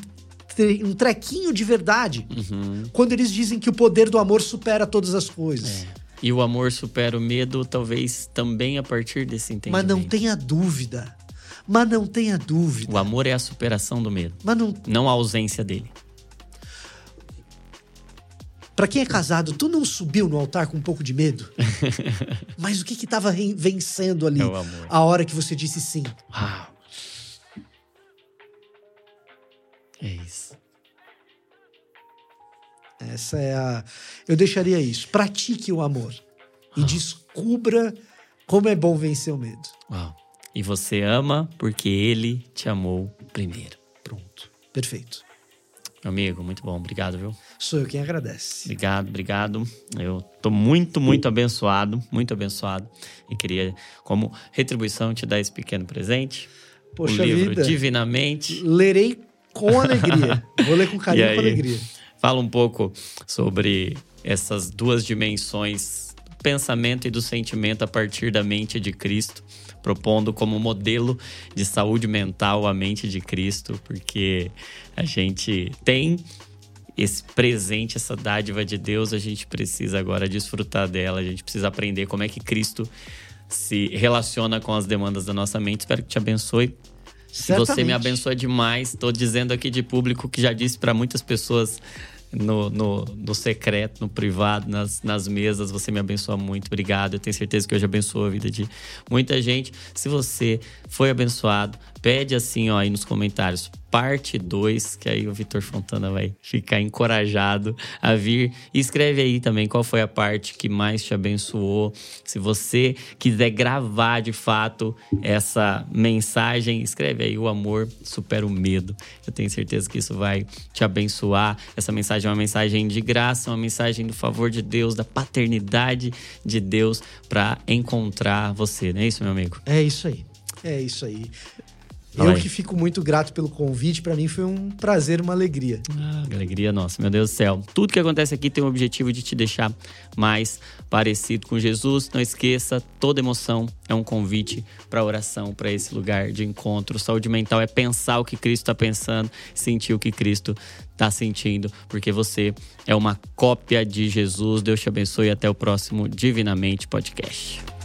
um trequinho de verdade Uhum. quando eles dizem que o poder do amor supera todas as coisas. É. E o amor supera o medo, talvez também a partir desse Mas entendimento. não tenha dúvida. Mas não tenha dúvida. O amor é a superação do medo, Mas não. não a ausência dele. Pra quem é casado, tu não subiu no altar com um pouco de medo? Mas o que que tava vencendo ali? É. A hora que você disse sim. Uau. É isso. Essa é a. Eu deixaria isso. Pratique o amor. E descubra como é bom vencer o medo. Uau. E você ama porque ele te amou primeiro. Pronto. Perfeito. Meu amigo, muito bom. Obrigado, viu? Sou eu quem agradece. Obrigado, obrigado. Eu tô muito, muito abençoado, muito abençoado. E queria, como retribuição, te dar esse pequeno presente. Poxa o livro vida. Divinamente. Lerei com alegria. Vou ler com carinho E e com aí? alegria. Fala um pouco sobre essas duas dimensões pensamento e do sentimento a partir da mente de Cristo, propondo como modelo de saúde mental a mente de Cristo, porque a gente tem esse presente, essa dádiva de Deus, a gente precisa agora desfrutar dela, a gente precisa aprender como é que Cristo se relaciona com as demandas da nossa mente. Espero que te abençoe. Você me Certamente. abençoa demais. Estou dizendo aqui de público que já disse para muitas pessoas no, no, no secreto, no privado, nas, nas mesas. Você me abençoa muito. Obrigado. Eu tenho certeza que hoje abençoou a vida de muita gente. Se você foi abençoado, pede assim ó, aí nos comentários. Parte 2, que aí o Vitor Fontana vai ficar encorajado a vir. E escreve aí também qual foi a parte que mais te abençoou. Se você quiser gravar de fato essa mensagem, escreve aí: o amor supera o medo. Eu tenho certeza que isso vai te abençoar. Essa mensagem é uma mensagem de graça, uma mensagem do favor de Deus, da paternidade de Deus para encontrar você. Não é isso, meu amigo? É isso aí. É isso aí. Eu que fico muito grato pelo convite. Pra mim foi um prazer, uma alegria. Ah, alegria nossa, meu Deus do céu. Tudo que acontece aqui tem o objetivo de te deixar mais parecido com Jesus. Não esqueça, toda emoção é um convite para oração, para esse lugar de encontro. Saúde mental é pensar o que Cristo está pensando, sentir o que Cristo está sentindo, porque você é uma cópia de Jesus. Deus te abençoe e até o próximo Divinamente Podcast.